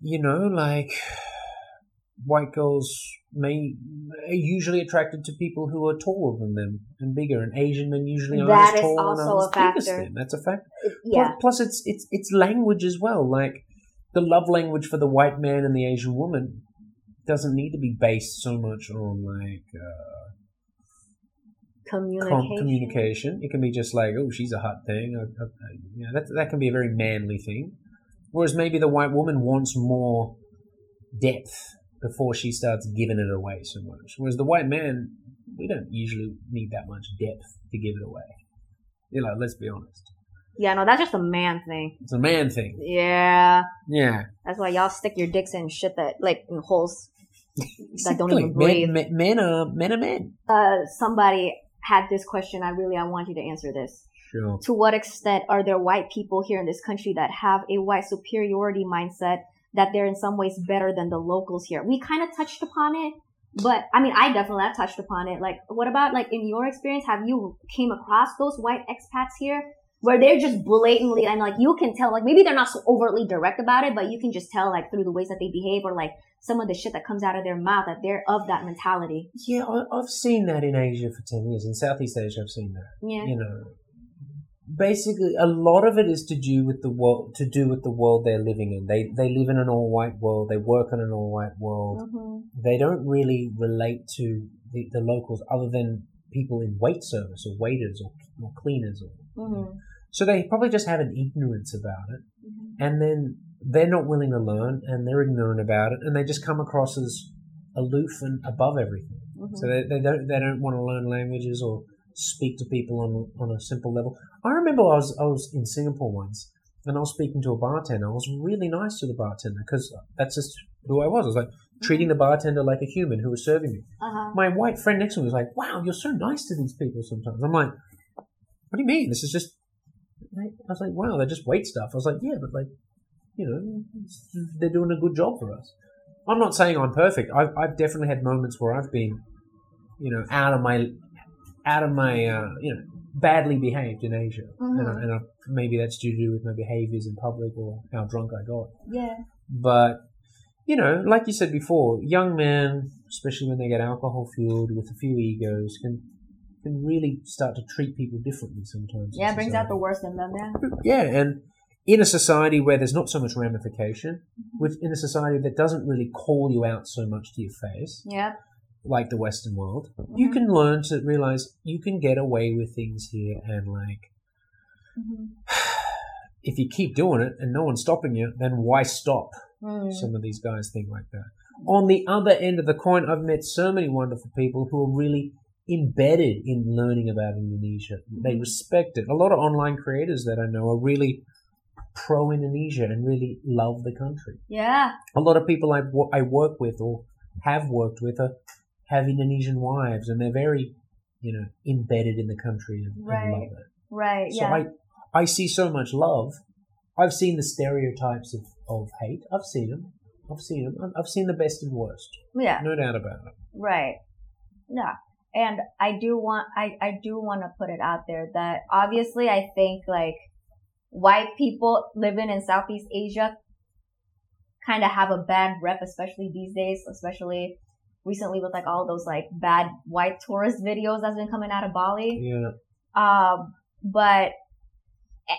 you know, like white girls may are usually attracted to people who are taller than them and bigger, and Asian men usually aren't That as is tall and also aren't a as big as factor. them. That's a fact. Yeah. Plus, plus, it's it's it's language as well. Like the love language for the white man and the Asian woman doesn't need to be based so much on like uh, Communication. com- communication. It can be just like, oh, she's a hot thing. Uh, uh, you know, that that can be a very manly thing. Whereas maybe the white woman wants more depth before she starts giving it away so much. Whereas the white man, we don't usually need that much depth to give it away. You know, let's be honest. Yeah, no, that's just a man thing. It's a man thing. Yeah, Yeah. that's why y'all stick your dicks in shit that like in holes that don't even breathe. Men, men, men are men are men. Uh, somebody had this question. I really I want you to answer this. Sure. To what extent are there white people here in this country that have a white superiority mindset that they're in some ways better than the locals here? We kind of touched upon it, but I mean, I definitely have touched upon it. Like, what about like in your experience? Have you came across those white expats here? Where they're just blatantly, and like you can tell, like maybe they're not so overtly direct about it, but you can just tell, like through the ways that they behave, or like some of the shit that comes out of their mouth, that they're of that mentality. Yeah, I, I've seen that in Asia for ten years. In Southeast Asia, I've seen that. Yeah. You know, basically, a lot of it is to do with the world. To do with the world they're living in. They they live in an all white world. They work in an all white world. hmm They don't really relate to the, the locals, other than people in wait service or waiters or, or cleaners. Or, hmm so they probably just have an ignorance about it. Mm-hmm. and then they're not willing to learn and they're ignorant about it and they just come across as aloof and above everything hmm so they, they don't they don't want to learn languages or speak to people on on a simple level. I remember I was I was in Singapore once, and I was speaking to a bartender. I was really nice to the bartender because that's just who I was. I was like treating the bartender like a human who was serving me. Uh-huh. My white friend next to me was like, "Wow, you're so nice to these people sometimes." I'm like, "What do you mean? This is just." I was like, "Wow, they're just wait stuff." I was like, "Yeah, but like, you know, they're doing a good job for us." I'm not saying I'm perfect. I've I've definitely had moments where I've been, you know, out of my, out of my, uh, you know, badly behaved in Asia, and, I, Mhm. and I, maybe that's due to with my behaviors in public or how drunk I got. Yeah. But you know, like you said before, young men, especially when they get alcohol fueled with a few egos, can can really start to treat people differently sometimes. Yeah, it brings out the worst in them, yeah. yeah, and in a society where there's not so much ramification, with in a society that doesn't really call you out so much to your face, Yeah. Like the Western world, you Mhm. can learn to realize you can get away with things here, and like Mhm. (sighs) if you keep doing it and no one's stopping you, then why stop? Mm. some of these guys think like that. On the other end of the coin, I've met so many wonderful people who are really embedded in learning about Indonesia. They Mhm. respect it. A lot of online creators that I know are really pro Indonesia and really love the country. Yeah. A lot of people I, I work with or have worked with are, have Indonesian wives and they're very, you know, embedded in the country and, and Right. love it. Right. So yeah. I, I see so much love. I've seen the stereotypes of, of hate. I've seen them. I've seen them. I've- I've seen the best and worst. yeah. No doubt about it. Right. Yeah. And I do want, I, I do want to put it out there that obviously I think like white people living in Southeast Asia kind of have a bad rep, especially these days, especially recently with like all those like bad white tourist videos that's been coming out of Bali. Yeah. Um, but,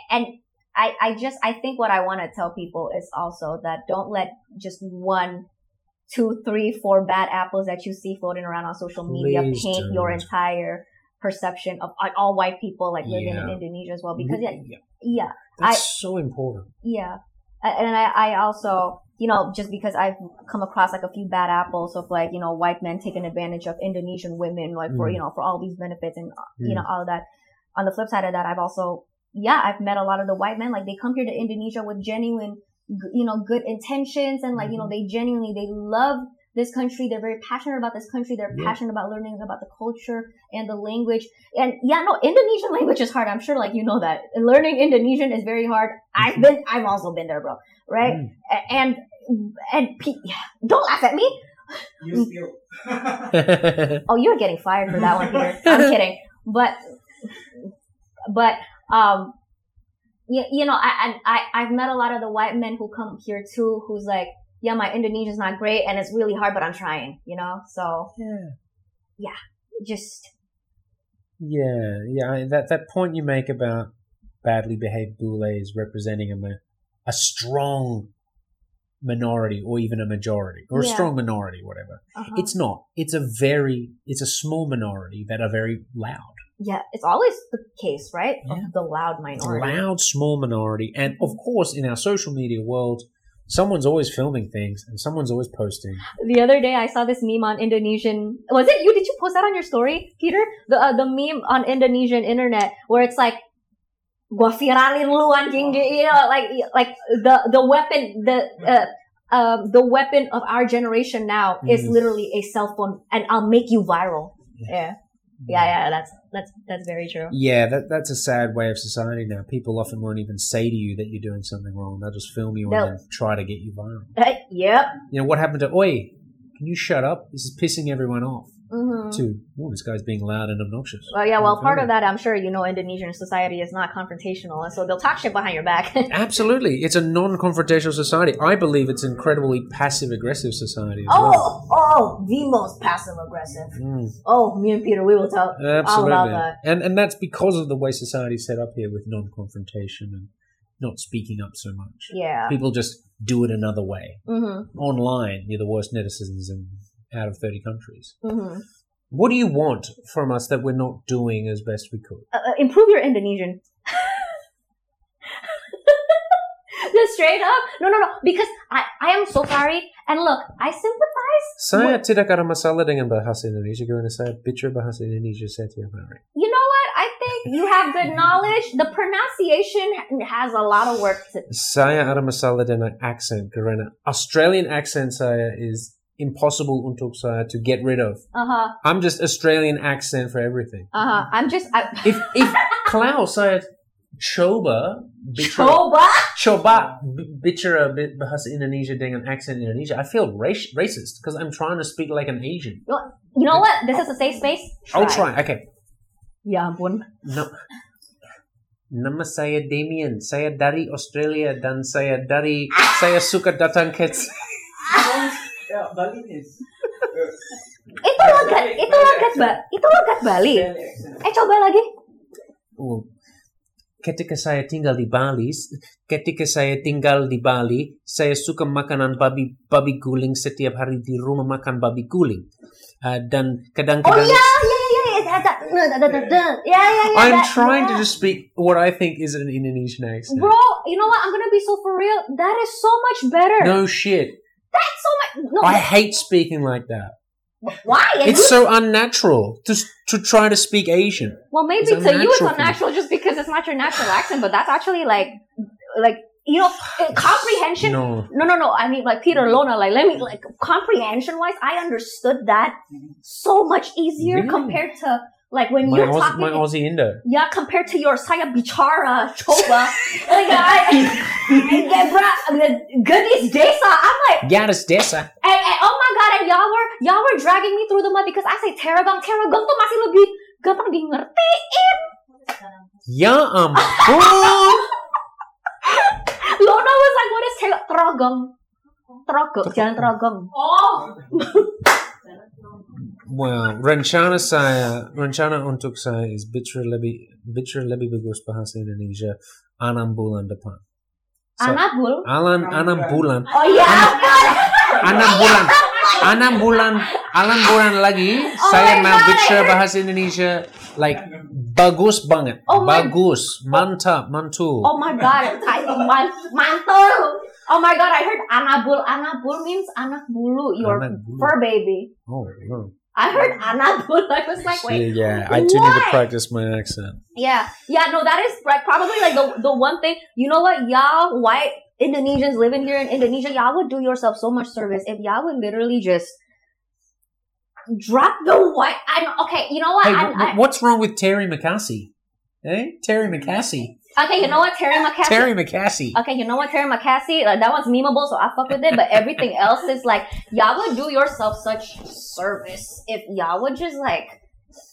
and I, I just, I think what I want to tell people is also that don't let just one, two, three, four bad apples that you see floating around on social media Please paint your don't. entire perception of all white people like living in Indonesia as well. Because yeah, Yeah. yeah, That's so important. yeah. And I, I also, you know, just because I've come across like a few bad apples of like, you know, white men taking advantage of Indonesian women, like for, Mm. you know, for all these benefits and, uh, you Mm. know, all that. On the flip side of that, I've also, yeah, I've met a lot of the white men, like they come here to Indonesia with genuine, you know, good intentions and like, you know, Mm-hmm. they genuinely, they love this country. They're very passionate about this country. They're Yeah. passionate about learning about the culture and the language. And yeah, no, Indonesian (laughs) language is hard. I'm sure like you know that. Learning Indonesian is very hard. I've been, I've also been there, bro. Right? Mm. A- And, and don't laugh at me. You still. (laughs) Oh, you're getting fired for that one, Peter. I'm kidding. But, but, um, you, you know, I, I, I've met a lot of the white men who come here too, who's like, yeah, my Indonesian's not great and it's really hard, but I'm trying, you know? So yeah. Yeah. just, Yeah. Yeah. That, that point you make about badly behaved bules representing a, a strong minority or even a majority or a strong minority, whatever. uh-huh. It's not. It's a very, it's a small minority that are very loud. yeah, it's always the case, right? Yeah. Of the loud minority. loud, small minority. And of course, in our social media world, someone's always filming things and someone's always posting. The other day, I saw this meme on Indonesian. Was it you? Did you post that on your story, Peter? The uh, the meme on Indonesian internet where it's like, "Gua viralin lu anjing," you know, like like the the weapon the uh, um the weapon of our generation now is Mm. literally a cell phone, and I'll make you viral. Yeah. Yeah, yeah, yeah. That's that's that's very true. Yeah, that, that's a sad way of society now. People often won't even say to you that you're doing something wrong. They'll just film you and then try to get you viral. (laughs) Uh, yep. You know, what happened to, oi, can you shut up? This is pissing everyone off. hmm To, oh, this guy's being loud and obnoxious. Well, yeah. Well, part of that, I'm sure you know, Indonesian society is not confrontational, and so they'll talk shit behind your back. (laughs) Absolutely. It's a non-confrontational society. I believe it's an incredibly passive-aggressive society as well. Oh, oh, the most passive aggressive. Mm. Oh, me and Peter, we will tell Absolutely. all about that. And and that's because of the way society's set up here with non-confrontation and not speaking up so much. Yeah. People just do it another way. Mm-hmm. Online, you're the worst netizens in out of 30 countries. Mm-hmm. What do you want from us that we're not doing as best we could? Uh, uh, improve your Indonesian. (laughs) Just straight up. No, no, no. Because I, I am so sorry. And look, I sympathize. Saya tidak ada masalah dengan bahasa Indonesia kerana saya bicara bahasa Indonesia setiap hari. You know what? I think you have good knowledge. The pronunciation has a lot of work to. Saya ada masalah dengan accent kerana Australian accent saya is impossible untuk saya to get rid of. Uh huh. I'm just Australian accent for everything. Uh huh. I'm just. I, If if (laughs) kalau saya coba bicara Coba. coba bicara bi- bahasa Indonesia dengan accent Indonesia, I feel rac- racist because I'm trying to speak like an Asian. You know what? This is a safe space. I'll try. Okay. Ya ampun. No. Nama saya Damian. Saya dari Australia dan saya dari saya suka datang ke Ya. Itu logat. Itu logat ba. Itu logat Bali. Eh coba lagi. Oh. Ketika saya tinggal di Bali, ketika saya tinggal di Bali, saya suka makanan babi babi guling setiap hari di rumah makan babi guling. Uh, dan Oh kadang-kadang yeah, yeah, yeah, yeah. That, that, no, that, that, that, that. Yeah, yeah, yeah. I'm trying to yeah. just speak what I think is an Indonesian accent. Bro, you know what? I'm gonna be so for real. That is so much better. No shit. That's so much. No, I hate speaking like that. Why? And It's so unnatural to to try to speak Asian. well, maybe it's to you it's unnatural for me. unnatural just because it's not your natural accent, but that's actually like, like you know, uh, (sighs) comprehension. No. No, no, no. I mean, like Peter Lona. Like, let me like comprehension wise, I understood that so much easier Really? compared to like when My, you're Aus- talking. my Aussie Indo. Yeah, compared to your saya bicara coba. (laughs) like I, yeah, bro, goodies desa. I'm like, Garis desa. and, and oh my god, and y'all were y'all were dragging me through the mud because I say teragang, teragang tuh masih lebih gampang di ngertiin. Ya ampun. (laughs) Lona was like, what is ter- teragang? Teragang, jalan teragang. Oh, (laughs) Well, rencana saya, rencana untuk saya is bicara lebih, bicara lebih bagus bahasa Indonesia enam bulan depan. So, anabul. alan, enam bulan, Oh iya, enam bulan, enam bulan, enam bulan lagi saya my mau bicara bahasa Indonesia like bagus banget, Oh my- bagus, mantap, mantul. Oh my god, I, mantul. Oh my god, I heard anabul. Anabul means anak bulu, your Anak bulu. fur baby. Oh, no. I heard anabul. (laughs) I was like, wait, yeah, I do need to practice my accent. Yeah, yeah, no, that is like probably like the the one thing. You know what, y'all white Indonesians living here in Indonesia, y'all would do yourself so much service if y'all would literally just drop the white. I'm okay, you know what? Hey, I, wh- what's wrong with Terry McCassie? Hey, eh? Terry McCassie. Okay, you know what, Terry McCaffrey. Terry McCassie. Okay, you know what, Terry McCassie, like, that one's memeable, so I fuck with it. But everything (laughs) else is like, y'all would do yourself such service if y'all would just like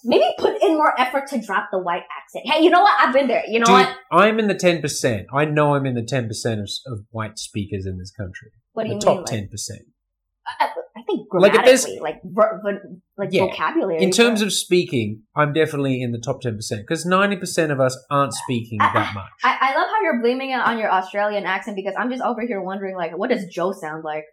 maybe put in more effort to drop the white accent. Hey, you know what? I've been there. You know Dude, what? I'm in the 10%. I know I'm in the 10% of, of white speakers in this country. What do the you top mean? Like, 10%. I, I think Like, grammatically, like ver, ver, like Yeah. vocabulary. In terms of speaking, I'm definitely in the top 10% because 90% of us aren't speaking I- that much. I, I love how you're blaming it on your Australian accent because I'm just over here wondering, like, what does Joe sound like?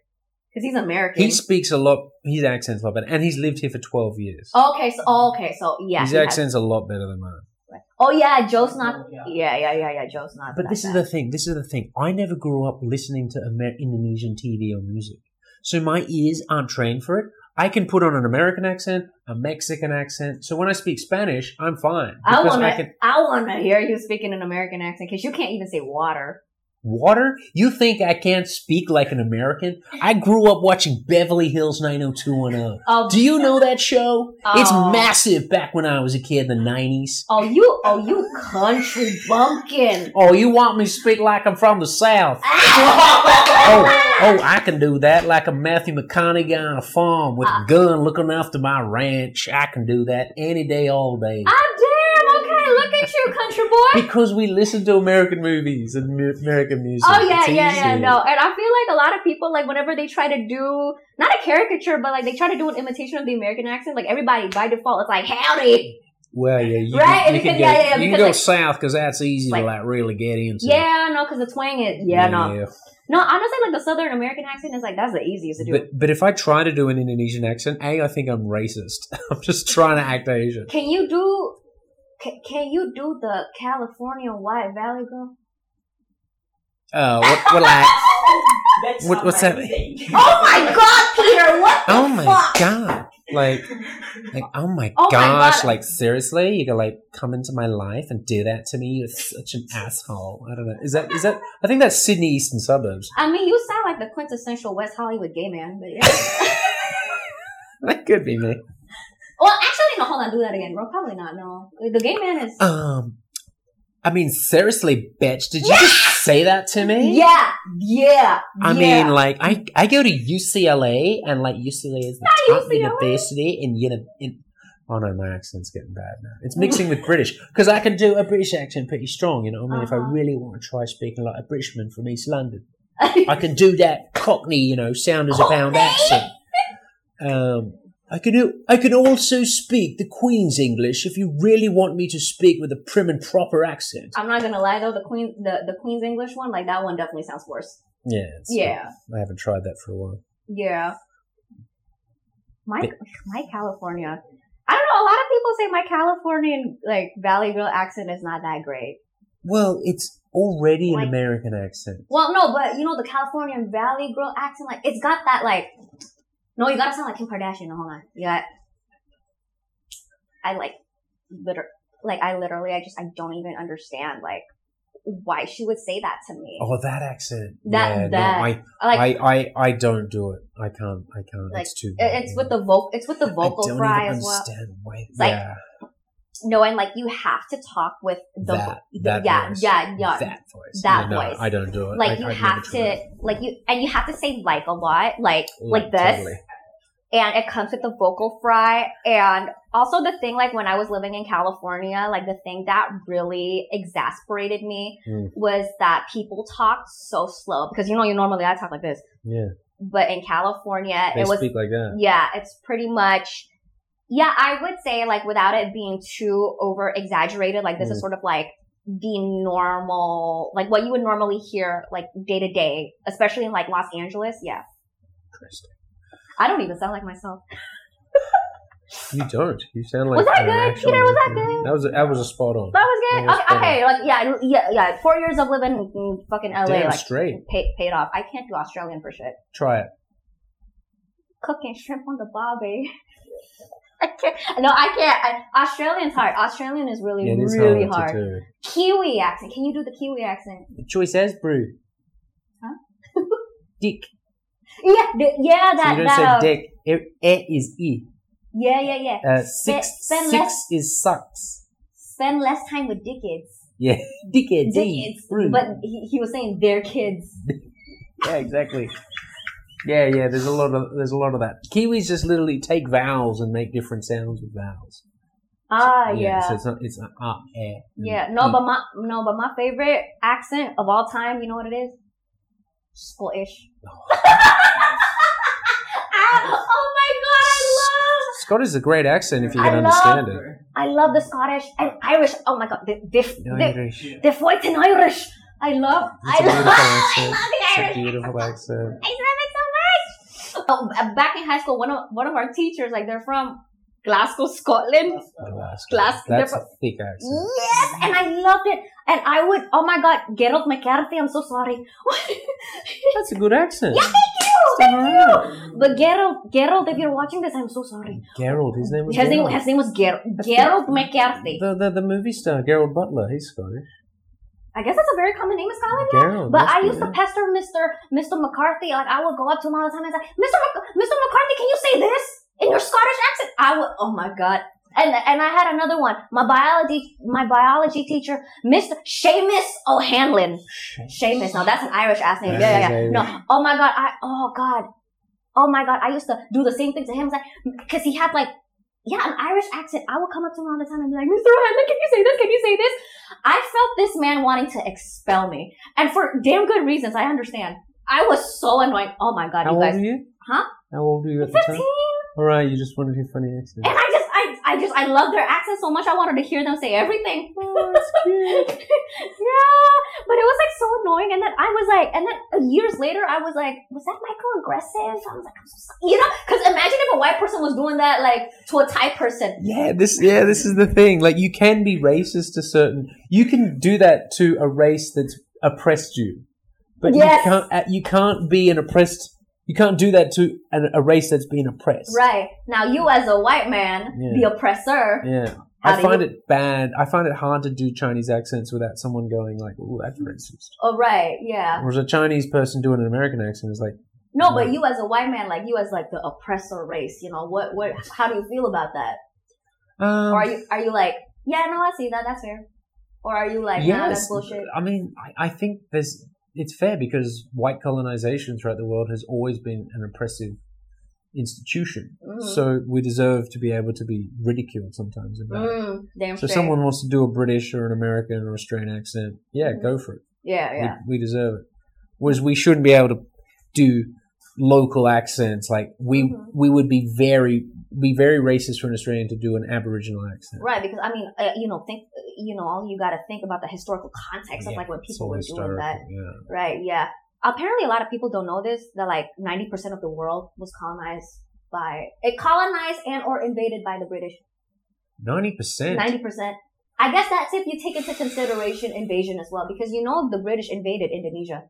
Because he's American. He speaks a lot, his accent's a lot better, and he's lived here for 12 years. okay, so okay, so yeah. his he has- accent's a lot better than mine. oh yeah, Joe's not. Yeah. Yeah, yeah, yeah. Joe's not. But this is the thing. This is the thing. I never grew up listening to Amer- Indonesian TV or music, so my ears aren't trained for it. I can put on an American accent, a Mexican accent. So when I speak Spanish, I'm fine I I can. I wanna hear you speaking an American accent because you can't even say water. Water? You think I can't speak like an American? I grew up watching Beverly Hills 90210. Oh, Do you know that show? Oh. It's massive back when I was a kid in the 90s. oh, you, oh, you country bumpkin. Oh, you want me to speak like I'm from the South? oh, (laughs) Oh, oh, I can do that like a Matthew McConaughey on a farm with a gun looking after my ranch. I can do that any day, all day. Ah, damn. Okay, look at you, country boy. Because we listen to American movies and mu- American music. Oh yeah, It's yeah, yeah, no. And I feel like a lot of people, like whenever they try to do not a caricature, but like they try to do an imitation of the American accent, like everybody by default, it's like howdy. Well, yeah, you Right, can, you can, because- go, yeah, yeah, you can go like- south because that's easy like- to like really get into. Yeah, no, because the twang is yeah, no, no. Honestly, like the Southern American accent is like that's the easiest to do. But but if I try to do an Indonesian accent, a I think I'm racist. (laughs) I'm just trying to act Asian. can you do? Can, can you do the California White Valley girl? Uh, what, what like What, what's that? Oh my god, Peter! What the Oh my fuck? god! Like, like, oh my Oh my gosh! God. Like, seriously, you can like come into my life and do that to me? You're such an asshole. I don't know. Is that is that? I think that's Sydney eastern suburbs. I mean, you sound like the quintessential West Hollywood gay man, but yeah. (laughs) That could be me. well, actually, no, hold on, do that again, bro. Probably not. No, the gay man is. Um, I mean, seriously, bitch, did you just say that to me? Yeah, yeah. I yeah. mean, like, I I go to UCLA, and like UCLA is the Not top UCLA. university in uni- in. Oh no, my accent's getting bad now. It's (laughs) mixing with British because I can do a British accent pretty strong. You know what I mean? If I Uh-huh. really want to try speaking like a Britishman from East London, (laughs) I can do that Cockney, you know, sound as a pound accent. (laughs) Um, I can do. I can also speak the Queen's English if you really want me to speak with a prim and proper accent. I'm not gonna lie though, the queen, the the Queen's English one, like that one definitely sounds worse. Yeah, it's, Yeah, I haven't tried that for a while. yeah. My my California. I don't know. A lot of people say my Californian like Valley Girl accent is not that great. Well, it's already Like- an American accent. Well, no, but you know the Californian Valley Girl accent, like it's got that like. No, you gotta sound like Kim Kardashian. Hold on, you got. I like, liter like I literally, I just I don't even understand like why she would say that to me. Oh, that accent. That- yeah, that- no, I, like I, I, I don't do it. I can't. I can't. Like, it's too. bad, it's yeah. with the vocal, it's with the vocal I don't fry even as well. understand why. like, yeah, No, and like you have to talk with the that, that yeah, voice. yeah, yeah. that voice. that no, voice. I don't do it. like I, you I've have to like you and you have to say like a lot, like it. like this. Totally. and it comes with the vocal fry and also the thing like when i was living in california like the thing that really exasperated me Mm. was that people talk so slow because you know you normally i talk like this Yeah, but in california they it was speak like that. yeah it's pretty much yeah i would say like without it being too over exaggerated like this is Mm. sort of like the normal like what you would normally hear like day to day especially in like los angeles yeah Interesting. i don't even sound like myself You don't. You sound like Was that good, Peter? Was that good? That was a, that was a spot on. That was good. That was okay, okay, like yeah, yeah, yeah. Four years of living in fucking LA, Damn like straight. paid paid off. I can't do Australian for shit. Try it. Cooking shrimp on the barbie. I can't. No, I can't. I, Australian's hard. Australian is really, Yeah, is really hard, hard. Kiwi accent. Can you do the Kiwi accent? Choice as brew. Huh? (laughs) Dick. Yeah, the, yeah, So that you don't that. say uh, dick. It, it is e. yeah, yeah, yeah. Uh, six spend six less- is sucks. Spend less time with dickheads. Yeah, (laughs) dickheads. e. Dickheads. But he, he was saying their kids. (laughs) yeah, exactly. Yeah, yeah. There's a lot of there's a lot of that. Kiwis just literally take vowels and make different sounds with vowels. Ah, yeah. So it's not it's not ah eh. Yeah, no, e. but my no, but my favorite accent of all time, you know what it is? Scottish. (laughs) Ah, oh my god, I love, Scottish is a great accent if you I can love- understand it. I love the Scottish and Irish. Oh my god, the the The the, Irish. Irish. I love, It's (laughs) I a love, beautiful I accent. love the It's a beautiful accent. I love it so much. Oh, uh, back in high school, one of one of our teachers, like they're from Glasgow, Scotland. Glasgow. Glass- That's they're- a thick accent. Yes, and I loved it. And I would, oh my god, Gerald McCarthy, I'm so sorry. (laughs) That's a good accent. Yeah, thank you, thank you. But Gerald, Gerald, if you're watching this, I'm so sorry. Gerald, his name was His name, Gerald. his name was Ger- Gerald McCarthy. The, the the movie star Gerald Butler. He's Scottish. I guess that's a very common name in Scotland. yeah. But I used to pester Mr. Mr. McCarthy. Like I would go up to him all the time and say, Mr. Mr. McCarthy, can you say this in your Scottish accent? I would. Oh my god. And and I had another one. My biology my biology teacher, Mr. Seamus O'Hanlon. Seamus. Now that's an Irish ass name. Yeah, yeah, yeah. No. Oh my god. I. Oh god. Oh my god. I used to do the same thing to him. Because he had like. Yeah, an Irish accent. I would come up to him all the time and be like, Mr. O'Hanlon, can you say this? Can you say this? I felt this man wanting to expel me. And for damn good reasons, I understand. I was so annoyed. Oh my god, How you old guys. are you? Huh? How old were you at the 15? time? All right, you just wanted to hear funny accent. And I just, I, I just, I love their accent so much. I wanted to hear them say everything. Oh, that's cute. (laughs) yeah, but it was like so annoying. And then I was like, and then years later, I was like, was that microaggressive? I was like, I'm so sorry. You know, because imagine if a white person was doing that, like to a Thai person. Yeah, this yeah, this is the thing. Like you can be racist to certain you can do that to a race that's oppressed you. but Yes. you can't uh, you can't be an oppressed. You can't do that to an, a race that's being oppressed. Right. Now you as a white man, Yeah. the oppressor. Yeah. I find you- it bad. I find it hard to do Chinese accents without someone going like, "Oh, that's racist." Oh, right. Yeah. Whereas a Chinese person doing an American accent is like, No, but you as a white man, like you as like the oppressor race, you know, what, what, how do you feel about that? um, Or are you, are you like, yeah, no, I see that, that's fair. Or are you like, nah, that's bullshit? I mean, I, I think there's it's fair because white colonization throughout the world has always been an oppressive institution. Mhm. So we deserve to be able to be ridiculed sometimes about it. Mm, damn So if someone wants to do a British or an American or a Australian accent, yeah, Mhm. go for it. yeah, yeah. We, we deserve it. Whereas we shouldn't be able to do local accents. Like we Mhm. we would be very be very racist for an Australian to do an Aboriginal accent. Right, because I mean, uh, you know, think, you know, all you got to think about the historical context of like when people were doing that. Yeah. Right, yeah. Apparently, a lot of people don't know this that like ninety percent of the world was colonized by it colonized and or invaded by the British. Ninety percent. Ninety percent. I guess that's if you take into consideration invasion as well, because you know the British invaded Indonesia,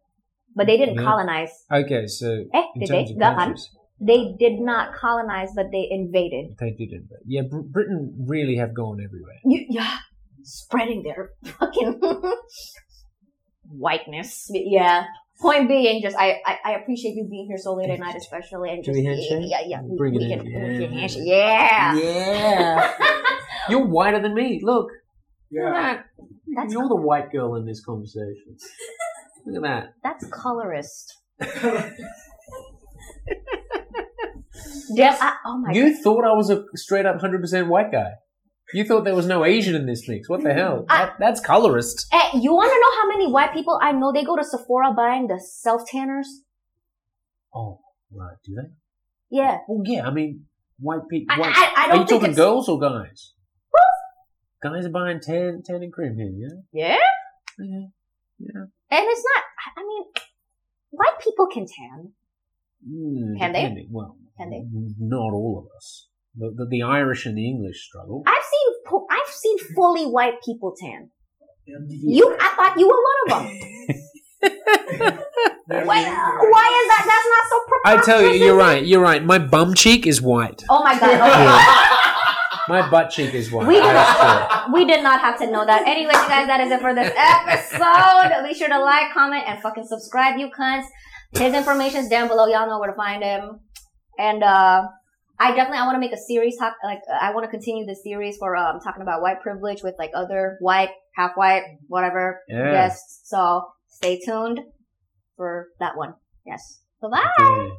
but they didn't Yeah. colonize. Okay, so Eh, in did terms they? of Gahan? countries, They did not colonize, but they invaded. they didn't. Yeah, Br- Britain really have gone everywhere. You, yeah, spreading their fucking (laughs) whiteness. Yeah. Point being, just I, I I appreciate you being here so late at night, especially, and Can just we handshake? yeah, yeah, we, Bring it we in. can, we Yeah. can handshake. yeah. Yeah. (laughs) You're whiter than me. Look. Look Yeah. at that. That's- You're the white girl in this conversation. Look at that. That's colorist. (laughs) Damn, I, oh my You thought I was a straight up 100% white guy. You thought there was no Asian in this mix. What the hell? I- That, that's colorist. god. Eh, you want to know how many white people I know? They go to Sephora buying the self tanners. Oh, right. Do they? Yeah. Well, yeah. I mean, white people. I, White, I, I are don't you think talking it's, girls or guys? Guys are buying tan, tan and cream here, yeah? Yeah. Yeah. And it's not, I- I mean, white people can tan. Mm, Can they? Well, Can they? Not all of us. The, the, the Irish and the English struggle. I've seen, I've seen fully white people tan. You, I thought you were one of them. (laughs) Why, why is that? That's not so I tell you, you're right. You're right. My bum cheek is white. Oh my god. Okay. My (laughs) butt cheek is white. We did, true. (laughs) we did not have to know that. Anyways, you guys, that is it for this episode. Be sure to like, comment, and fucking subscribe, you cunts. His information's down below. Y'all know where to find him. And, uh, I definitely, I want to make a series talk, like, uh, I want to continue the series for, um, talking about white privilege with, like, other white, half white, whatever Yeah. guests. So, stay tuned for that one. Yes. Bye-bye. Okay.